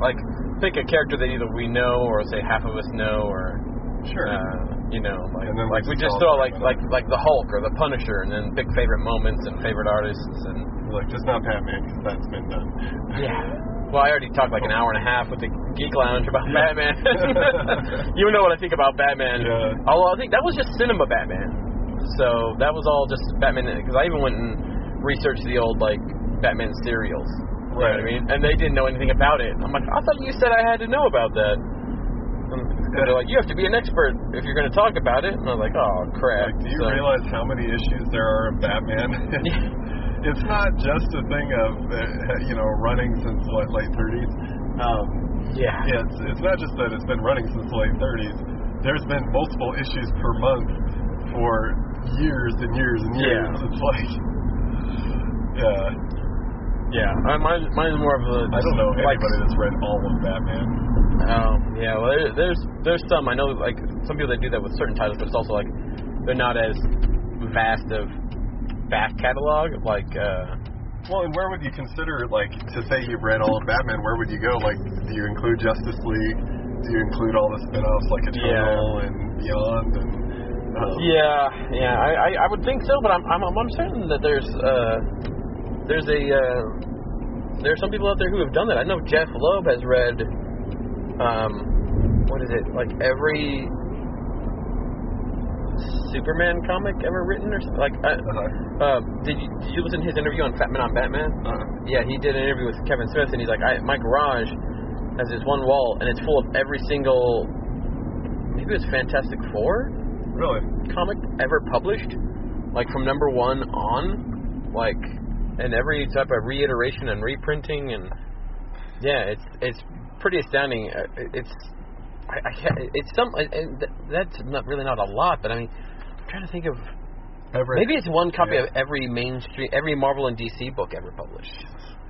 like pick a character that either we know or say half of us know or Sure. uh, you know, like And then like we just throw like like like the Hulk or the Punisher, and then pick favorite moments and favorite artists and like just not Batman because that's been done. yeah. Well, I already talked like an hour and a half with the Geek Lounge about Yeah. Batman. you know what I think about Batman. Yeah. Although I think that was just cinema Batman. So that was all just Batman because I even went and researched the old like Batman serials. You know what I mean? And they didn't know anything about it. I'm like, I thought you said I had to know about that. And they're like, you have to be an expert if you're going to talk about it. And I was like, oh crap. Like, do you So- realize how many issues there are of Batman? it's not just a thing of uh, you know running since what late 30s. Um, Yeah. it's it's not just that it's been running since the late 30s. There's been multiple issues per month for years and years and years. Yeah. It's like, yeah, Yeah. Uh, mine, mine's more of a. I don't know like, anybody that's read all of Batman. Oh, yeah. Well, there, there's there's some I know like some people that do that with certain titles, but it's also like they're not as vast of back catalog. Like, uh, Well, and where would you consider like to say you've read all of Batman? Where would you go? Like, do you include Justice League? Do you include all the spin-offs like Eternal and Beyond? And um, yeah, yeah. I, I I would think so, but I'm I'm, I'm certain that there's uh there's a uh, there are some people out there who have done that. I know Jeph Loeb has read um what is it like every Superman comic ever written or something like. I, uh-huh. Uh, did you did you listen to his interview on Fat Man on Batman? Uh-huh. Yeah, he did an interview with Kevin Smith, and he's like, I, my garage has this one wall, and it's full of every single, maybe it was Fantastic Four Really? comic ever published, like from number one on, like, and every type of reiteration and reprinting, and yeah, it's it's pretty astounding. Uh, It's I, I can't, it's some and that's not really not a lot, but I mean, I'm trying to think of Ever, Maybe it's one copy Yeah. of every mainstream, every Marvel and DC book ever published.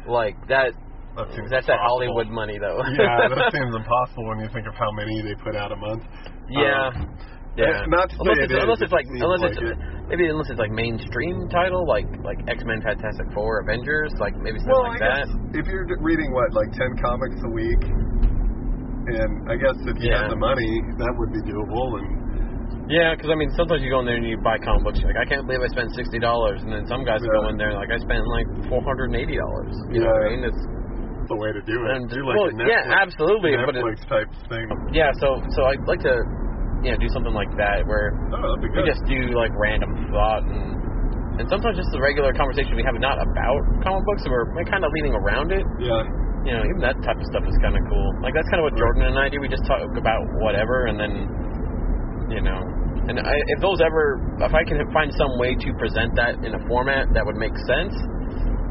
Like that. that seems That's that. Hollywood money, though. yeah, that seems impossible when you think of how many they put out a month. Yeah. Um, yeah. not to unless it it's, is, unless it's like unless like it's it. maybe unless it's like mainstream title like like X Men, Fantastic Four, Avengers, like maybe something well, like that. if you're reading what like ten comics a week, and I guess if you Yeah. had the money, that would be doable. And Yeah, because I mean, sometimes you go in there and you buy comic books. You're like, I can't believe I spent sixty dollars, and then some guys Yeah. go in there like I spent like four hundred and eighty dollars. You know what I mean? It's the way to do it. And- do like well, Netflix, yeah, absolutely, but it- type thing. yeah. So so I'd like to know do something like that where Oh, we just do like random thought and and sometimes just the regular conversation we have not about comic books, we're, we're kind of leaning around it. yeah, You know, even that type of stuff is kind of cool. Like that's kind of what Jordan and I do. We just talk about whatever, and then you know, and I, if those ever, if I can find some way to present that in a format that would make sense,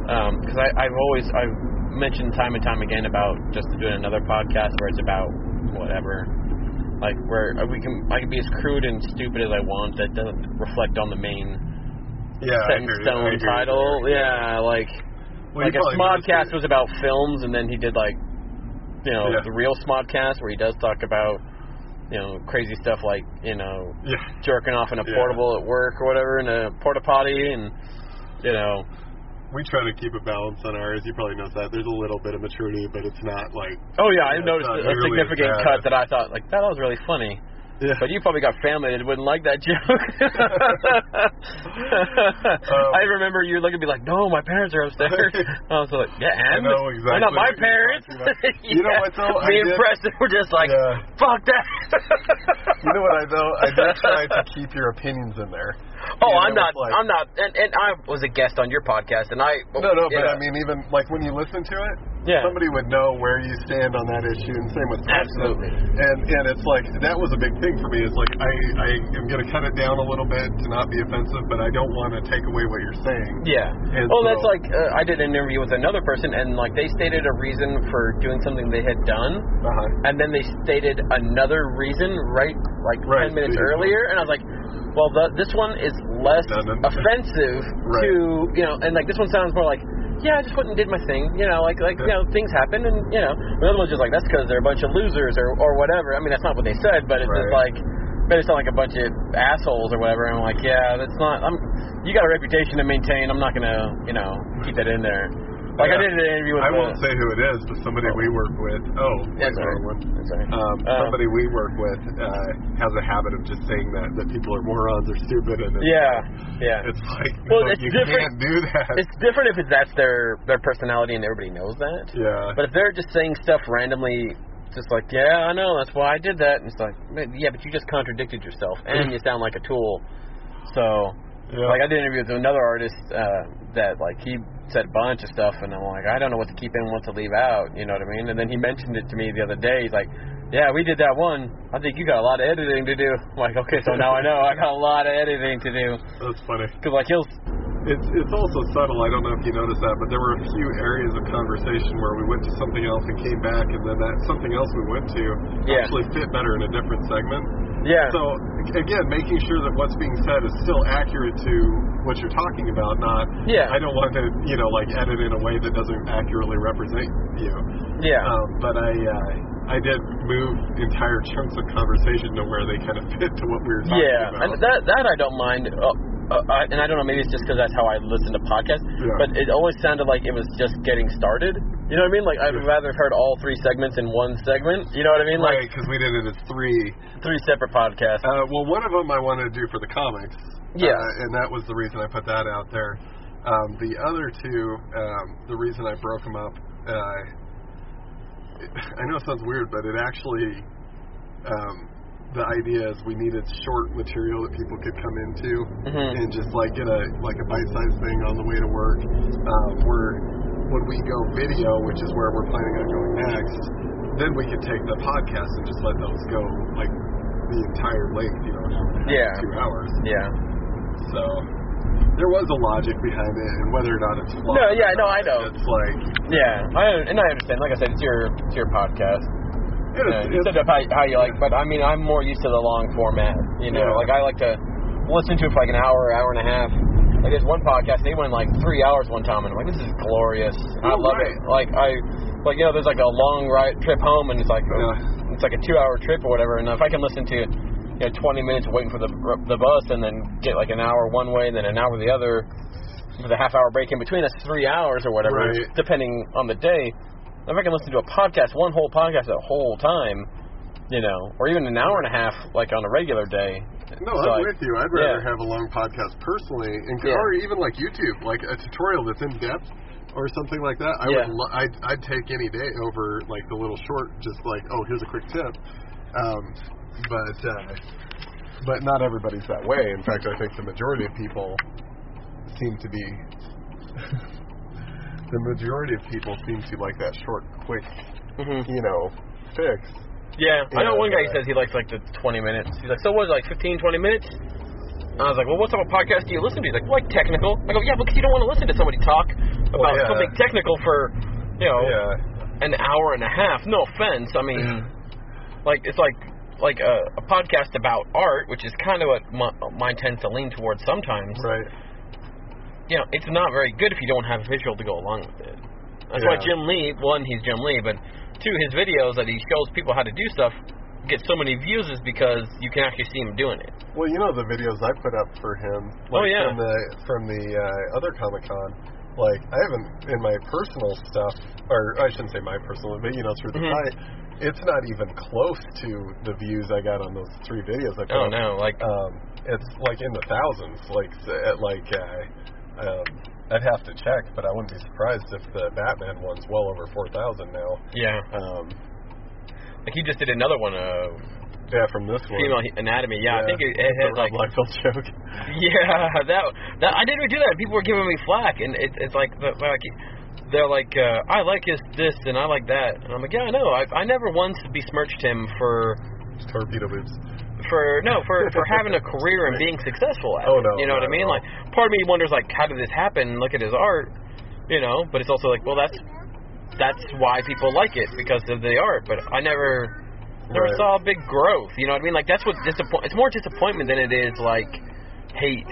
um, because I I've always I've mentioned time and time again about just doing another podcast where it's about whatever. Like where uh, we can, I can be as crude and stupid as I want. That doesn't reflect on the main yeah. Set in hear you. I stone title. Yeah, like Well, like a Smodcast was about films, and then he did like, you know, Yeah. the real Smodcast where he does talk about, you know, crazy stuff like you know, Yeah. jerking off in a Yeah. portable at work or whatever in a porta potty, and you know, We try to keep a balance on ours. You probably noticed that. There's a little bit of maturity, but it's not like. oh yeah, I Yeah, it's noticed not a significant bad cut that I thought like that was really funny. Yeah. But you probably got family that wouldn't like that joke. I remember you looking at me like, "No, my parents are upstairs." I was like, "Yeah, and know They're not my parents." You know what, though? I Me and Preston were just like, Yeah. "Fuck that." You know what I though? I did try to keep your opinions in there. Oh, I'm not. like- I'm not. And, and I was a guest on your podcast, and I. No, no, but. I mean, even like when you listen to it, Yeah. somebody would know where you stand on that issue, and same with Preston. Absolutely. And and it's like that was a big thing for me. It's like I I am going to cut it down a little bit to not be offensive, but I don't want to take away what you're saying. Yeah. And well, so- that's like uh, I did an interview with another person, and like they stated a reason for doing something they had done, Uh-huh. and then they stated another reason right like Right, ten minutes so earlier, and I was like, well, the, this one is less offensive Right. to you know, and like this one sounds more like. Yeah, I just went and did my thing. You know, like like you know, things happen, and you know, the other one's just like that's because they're a bunch of losers or or whatever. I mean, that's not what they said, but it's just like made it sound like a bunch of assholes or whatever. And I'm like, yeah, that's not. I'm. You got a reputation to maintain. I'm not gonna, you know, keep that in there. Like I did an interview with. I uh, won't say who it is, but somebody we work with. Oh, That's right. one. That's all right. Um, Uh, somebody we work with uh, has a habit of just saying that that people are morons or stupid, and it's, Yeah, yeah. it's like Well, no, it's you different- can't do that. It's different if it's that's their their personality and everybody knows that. yeah, But if they're just saying stuff randomly, just like, yeah, I know, that's why I did that, and it's like, yeah, but you just contradicted yourself, and you sound like a tool. So, yeah. like, I did an interview with another artist uh, that, like, he said a bunch of stuff, and I'm like, I don't know what to keep in, what to leave out. You know what I mean? And then he mentioned it to me the other day. He's like, Yeah, we did that one. I think you got a lot of editing to do. I'm like, okay, so now I know I got a lot of editing to do. That's funny. Cause like he'll, It's it's also subtle. I don't know if you noticed that, but there were a few areas of conversation where we went to something else and came back, and then that something else we went to Yeah. actually fit better in a different segment. yeah, So again, making sure that what's being said is still accurate to what you're talking about. Not Yeah. I don't want to you know like edit in a way that doesn't accurately represent you. yeah. Um, but I uh, I did move entire chunks of conversation to where they kind of fit to what we were talking Yeah, about. and that that I don't mind. Uh, uh, and I don't know, maybe it's just because that's how I listen to podcasts. Yeah. But it always sounded like it was just getting started. You know what I mean? Like I'd Yeah. rather have heard all three segments in one segment. You know what I mean? right, Like because we did it as three. three separate podcasts. Uh, well, one of them I wanted to do for the comics. Yes. Uh, and that was the reason I put that out there. Um, the other two, um, the reason I broke them up, uh, it, I know it sounds weird, but it actually, um, the idea is we needed short material that people could come into Mhm. and just like get a like a bite-sized thing on the way to work. Um, where when we go video, which is where we're planning on going next, then we could take the podcast and just let those go like the entire length, you know, Yeah. two hours. yeah. So there was a logic behind it, and whether or not it's flawed. No, yeah, no, I know. It's like Yeah, I and I understand. Like I said, it's your it's your podcast. It is, you it's, said how, how you like, but I mean, I'm more used to the long format. You know, Yeah. like I like to listen to it for like an hour, hour and a half, Like there's one podcast, they went like three hours one time, and I'm like, this is glorious. I Oh, love right. it. Like I, like you know, there's like a long ride trip home, and it's like Yeah. it's like a two hour trip or whatever. And if I can listen to you know 20 minutes waiting for the the bus, and then get like an hour one way, and then an hour the other, with a half hour break in between, that's three hours or whatever, Right. depending on the day. If I can listen to a podcast, one whole podcast the whole time, you know, or even an hour and a half, like on a regular day. No, it's I'm like- with you. I'd rather yeah. have a long podcast personally, and Yeah. or even like YouTube, like a tutorial that's in depth or something like that. I Yeah. would, lo- I'd, I'd take any day over like the little short, just like oh, here's a quick tip. Um, but uh, but not everybody's that way. In fact, I think the majority of people seem to be. the majority of people seem to like that short, quick, hmm you know, fix. Yeah, I know one guy but- says he likes like the 20 minutes. He's like, so what, like 15, 20 minutes? And I was like, well, what type of podcast do you listen to? He's like, well, like technical. I go, yeah, because you don't want to listen to somebody talk about Well, yeah. something technical for, you know, Yeah. an hour and a half. No offense. I mean, like it's like like a, a podcast about art, which is kind of what my, mine tends to lean towards sometimes. Right. You know, it's not very good if you don't have a visual to go along with it. That's why Jim Lee, one, he's Jim Lee, but two, his videos that he shows people how to do stuff get so many views is because you can actually see him doing it. Well, you know the videos I put up for him. Oh, yeah. From the from the uh, other Comic Con, like I haven't in my personal stuff, or I shouldn't say my personal, but you know through the Mhm. site, it's not even close to the views I got on those three videos I put Oh up. no, like Um, it's like in the thousands. Like at like uh, um, I'd have to check, but I wouldn't be surprised if the Batman one's well over four thousand now. yeah, Um, like he just did another one, uh, yeah, from this one. female anatomy. Yeah, I think it, it had like Liefeld joke. Yeah, that that I didn't do that. People were giving me flack, and it, it's like like they're like, uh, I like his this and I like that, and I'm like, yeah, I know. I I never once besmirched him for Torpedo boobs. For no for for having a career and being successful at Oh, no, you know what I mean? Like part of me wonders like, how did this happen? Look at his art, you know. But it's also like, well, that's that's why people like it because of the art. But I never never Right. saw a big growth. You know what I mean? Like that's what disappoint. It's more disappointment than it is like hate.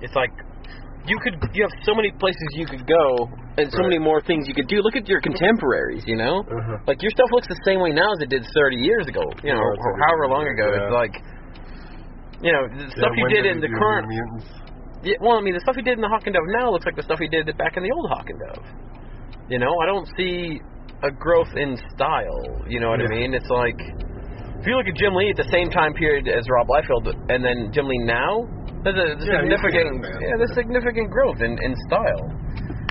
It's like you could you have so many places you could go and so Right. many more things you could do. Look at your contemporaries. You know, Uh-huh. like your stuff looks the same way now as it did 30 years ago. You know, or however long ago. yeah. It's like you know the Yeah, stuff he did in the current. Mutants? Yeah, well, I mean, the stuff he did in the Hawk and Dove now looks like the stuff he did back in the old Hawk and Dove. You know, I don't see a growth in style. You know what I mean? It's like if you look at Jim Lee at the same time period as Rob Liefeld, and then Jim Lee now, there's a there's Yeah, significant yeah, there's significant growth in in style.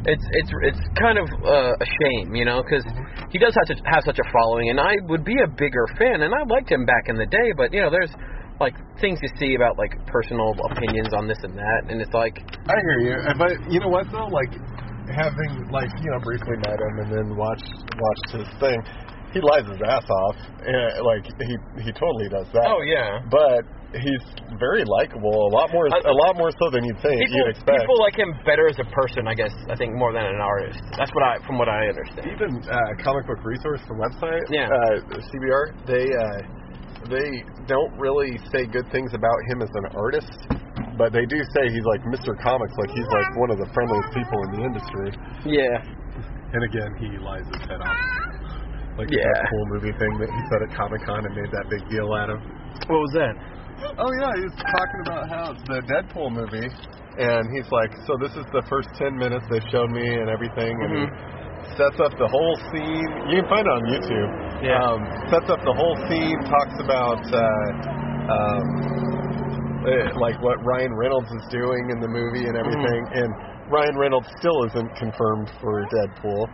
It's it's it's kind of uh, a shame, you know, because he does have, to have such a following, and I would be a bigger fan, and I liked him back in the day, but you know, there's like things you see about like personal opinions on this and that, and it's like I hear you, but you know what though? Like having like you know briefly met him and then watched watched his thing, he lies his ass off. Uh, like he he totally does that. Oh yeah. But he's very likable, a lot more a lot more so than you'd think People, you'd expect. people like him better as a person, I guess. I think more than an artist. That's what I, from what I understand. Even uh, comic book resource, the website, Yeah. uh, CBR, they uh, they don't really say good things about him as an artist, but they do say he's like Mr. Comics, like he's like one of the friendliest people in the industry. Yeah. And again, he lies his head off. Like Yeah. that cool movie thing that he said at Comic Con and made that big deal out of. What was that? Oh yeah, he was talking about how it's the Deadpool movie, and he's like, so this is the first ten minutes they've shown me and everything, and he mm-hmm. Sets up the whole scene. You can find it on YouTube. Yeah. Um, sets up the whole scene, talks about uh, um, eh, like what Ryan Reynolds is doing in the movie and everything, and Ryan Reynolds still isn't confirmed for Deadpool.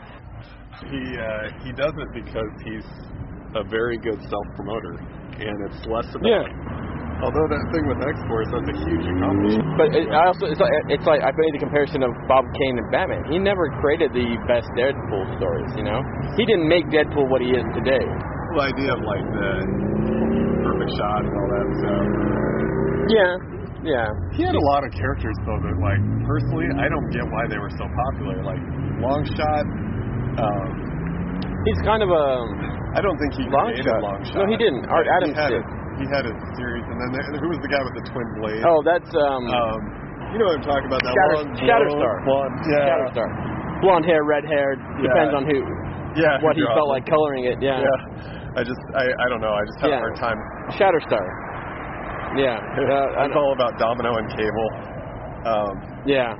He uh, he does it because he's a very good self promoter, and it's less about. Yeah. Although that thing with X Force, that's a huge accomplishment. But it, I also, it's like, it's like I made the comparison of Bob Kane and Batman. He never created the best Deadpool stories, you know. He didn't make Deadpool what he is today. The idea of like the perfect shot and all that stuff. Yeah, yeah. He had a lot of characters though that like personally I don't get why they were so popular. Like Longshot, um, He's kind of a I don't think he Long created Shot. Longshot. No, he didn't. Art Adams did. A, he had a series, and then there, who was the guy with the twin blades? oh, that's um, um, You know what I'm talking about? That Shatter- long Shatterstar. blonde. Yeah. Shatterstar. Blonde hair, red hair. Depends Yeah. on who, Yeah. what he felt like coloring it. Yeah. Yeah. I just, I, I don't know. I just have Yeah. a hard time. Shatterstar. Yeah. Uh, it's all about Domino and Cable. Um, Yeah.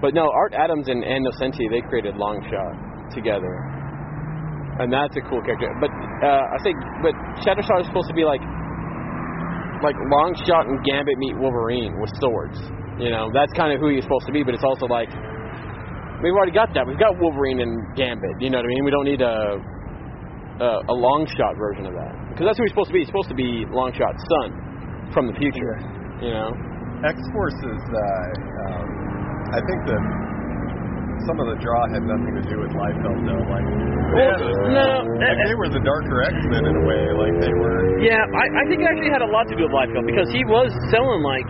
But no, Art Adams and Ann Nocenti, they created Longshot together. And that's a cool character. But uh, I think but Shatterstar is supposed to be like like Long Shot and Gambit meet Wolverine with swords. You know, that's kind of who he's supposed to be, but it's also like we've already got that. We've got Wolverine and Gambit. You know what I mean? We don't need a a, a long shot version of that. Because that's who he's supposed to be. He's supposed to be Longshot's son from the future. You know? X Force is, uh, um, I think that some of the draw had nothing to do with Liefeld though. Like, Well, no, like uh, they were the darker X Men in a way. Like they were. Yeah, I, I think it actually had a lot to do with Liefeld because he was selling like,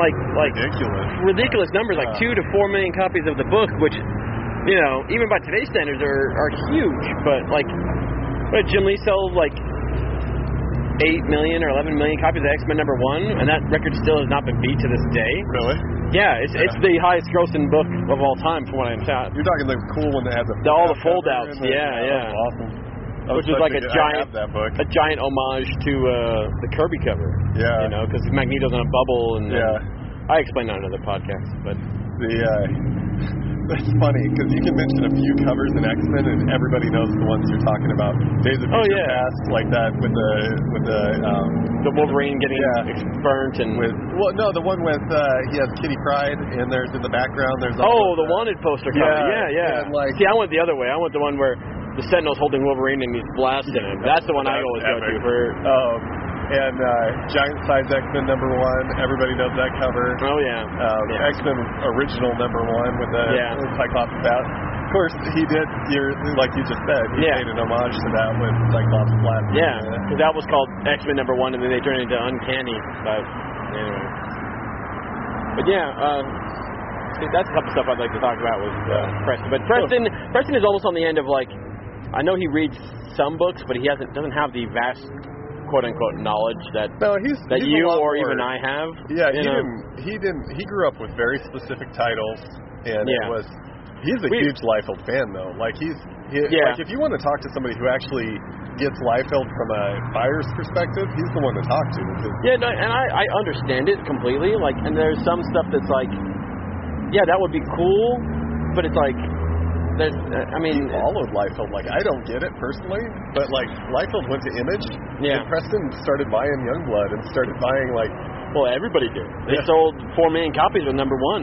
like, like ridiculous. ridiculous numbers, like two to four million copies of the book, which, you know, even by today's standards are are huge. But like, but Jim Lee sell like eight million or eleven million copies of X Men number one, and that record still has not been beat to this day. Really? Yeah, it's it's the highest grossing book of all time, from what I'm understand. You're talking the cool one that had the, The- all the and the- yeah, yeah. awesome. Which is like a giant-. A giant homage to uh, the Kirby cover. Yeah. You know, because Magneto's in a bubble, and uh, Yeah. I explained that on another podcast, but The uh, that's funny because you can mention a few covers in X Men and everybody knows the ones you're talking about. Days of Oh, Future yeah. Past, like that with the with the um, the Wolverine getting Yeah. burnt and with well no the one with uh, he has Kitty Pryde and there's in the background there's Oh, the wanted poster cover. Yeah, Yeah, yeah. and, like- See, I went the other way. I went the one where the Sentinel's holding Wolverine and he's blasting him. That's the one I always go to for. Um, and uh, Giant Size X Men number one. Everybody knows that cover. Oh yeah. Um, yeah. X Men original number one with the Yeah. Cyclops bat. Of course, he did. You're, like you just said, he Yeah. made an homage to that with Cyclops flat. Yeah, because that was called X Men number one, and then they turned it into Uncanny. But anyway, but yeah, uh, see, that's the type of stuff I'd like to talk about with uh, Preston. But Preston, Preston is almost on the end of like, I know he reads some books, but he hasn't doesn't have the vast quote unquote knowledge that No, he's that he's you or more- even I have. Yeah, he know? didn't. He didn't. He grew up with very specific titles, and Yeah. it was. He's a We- huge Liefeld fan, though. Like he's. He, Yeah. Like if you want to talk to somebody who actually gets Liefeld from a buyer's perspective, he's the one to talk to. Yeah, no, and I, I understand it completely. Like, and there's some stuff that's like, yeah, that would be cool, but it's like, there's, uh, I mean, followed Liefeld. Like I don't get it personally, but like Liefeld went to Image. Yeah. And Preston started buying Youngblood and started buying like. well, everybody did. They Yeah. sold four million copies with number one,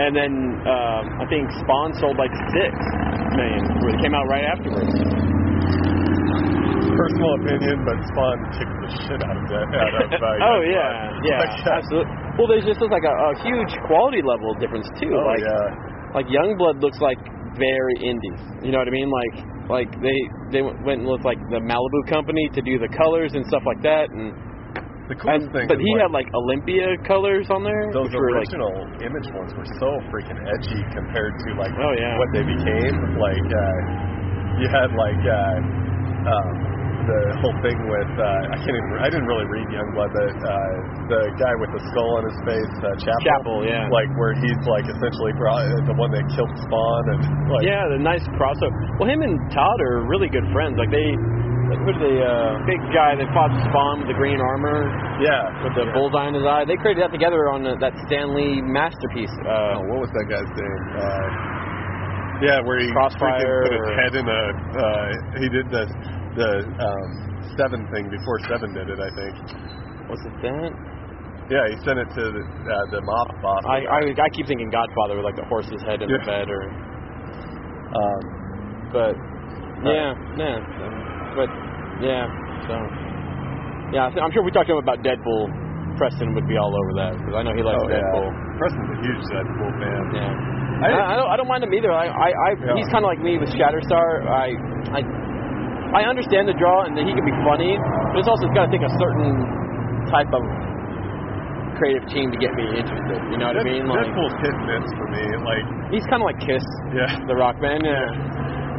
and then um, I think Spawn sold like six million. It came out right afterwards. Personal opinion, but Spawn kicked the shit out of that. Out of, uh, oh yeah, yeah, Like, uh, absolutely. Well, there's just like a, a huge quality level difference too. Oh like, yeah. like Youngblood looks like very indie. You know what I mean? Like like they they went and looked like the Malibu company to do the colors and stuff like that. And, The coolest and thing. but he like, had like Olympia colors on there, those which were like original image ones were so freaking edgy compared to like Oh, yeah. what they became. Like uh, you had like uh, um, the whole thing with uh, I can't even I didn't really read Youngblood, but uh, the guy with the skull on his face, uh, Chapel. Chapel, yeah. Like where he's like essentially brought, the one that killed Spawn and like yeah, the nice crossover. Well, him and Todd are really good friends. Like they, who's the uh, big guy that fought Spawn with the green armor yeah with the yeah. bullseye in his eye? They created that together on uh, that Stanley masterpiece. Uh, Oh, what was that guy's name? Uh, yeah, where he Crossfire put his or- head in a. Uh, he did the the um, seven thing before seven did it. I think. was it that? Yeah, he sent it to the, uh, the mob boss. I, I I keep thinking Godfather with like the horse's head in the bed, or um, but yeah, yeah, so, but yeah, so yeah, I'm sure if we talked to him about Deadpool. Preston would be all over that because I know he likes oh Deadpool. yeah, Preston's a huge Deadpool fan. Yeah. I- I, I don't. I don't mind him either. I. I. I Yeah. He's kind of like me with Shatterstar. I. I. I understand the draw and that he can be funny, but it's also got to take a certain type of creative team to get me interested. You know what I mean? Like Deadpool's hit and miss for me. Like, he's kind of like Kiss, yeah, the rock band. Yeah.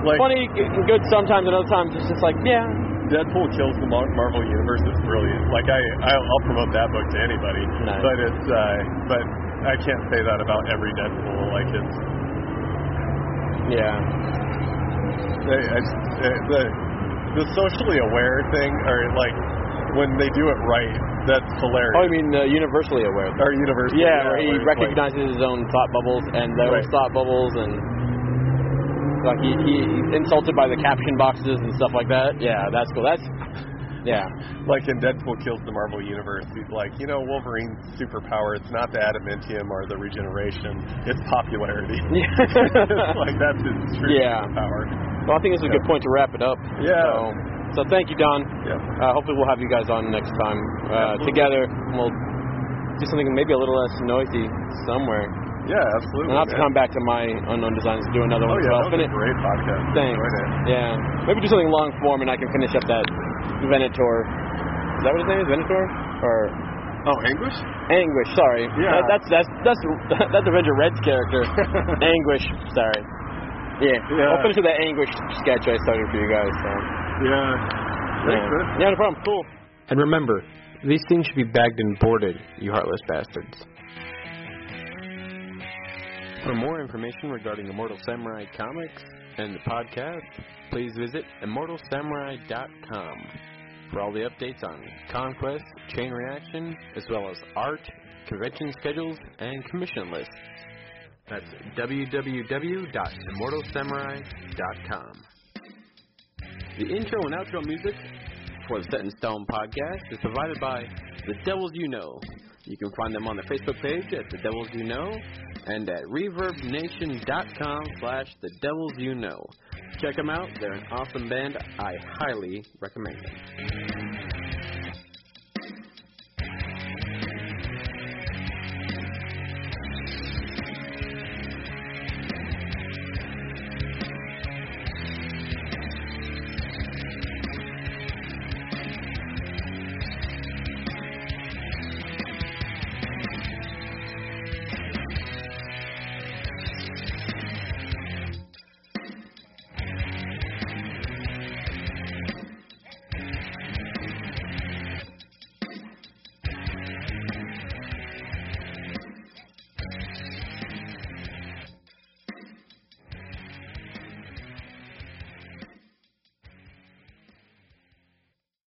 like funny and good sometimes, and other times it's just like, yeah, Deadpool kills the Marvel universe is brilliant. Like I, I'll, I'll promote that book to anybody. Nice. But it's, uh, but I can't say that about every Deadpool. Like it's, Yeah. I, I, the the socially aware thing, or like when they do it right, that's hilarious. Oh, I mean, uh, universally aware. or universally. Yeah, where he it's like- recognizes his own thought bubbles and those Right. thought bubbles, and like he, he he's insulted by the caption boxes and stuff like that. Yeah, that's cool. That's yeah. like in Deadpool kills the Marvel universe, he's like, you know, Wolverine's superpower, it's not the adamantium or the regeneration, it's popularity. Yeah. like that's his true Yeah. power. Well, I think this is a good point to wrap it up. Yeah. So, so thank you, Don. Yeah. Uh, hopefully, we'll have you guys on next time uh, together. and We'll do something maybe a little less noisy somewhere. Yeah, absolutely. I'll have to come back to my unknown designs and do another Oh one yeah, well. that was a great podcast. Thanks. Yeah. Maybe do something long form and I can finish up that Venator. Is that what his name is? Venator? Or Oh, Anguish? Anguish, sorry. Yeah. That, that's that's that's that's Avenger Red's character. Anguish, sorry. Yeah. Yeah. I'll finish with that Anguish sketch I started for you guys. So. Yeah. Thanks, Yeah. yeah, no problem. Cool. And remember, these things should be bagged and boarded, you heartless bastards. For more information regarding Immortal Samurai comics and the podcast, please visit immortalsamurai.com for all the updates on Conquest, Chain Reaction, as well as art, convention schedules, and commission lists. That's www.immortalsamurai.com. The intro and outro music for the Set in Stone podcast is provided by The Devils You Know. You can find them on the Facebook page at The Devils You Know and at reverbnation.com slash The Devils You Know. Check them out. They're an awesome band. I highly recommend them.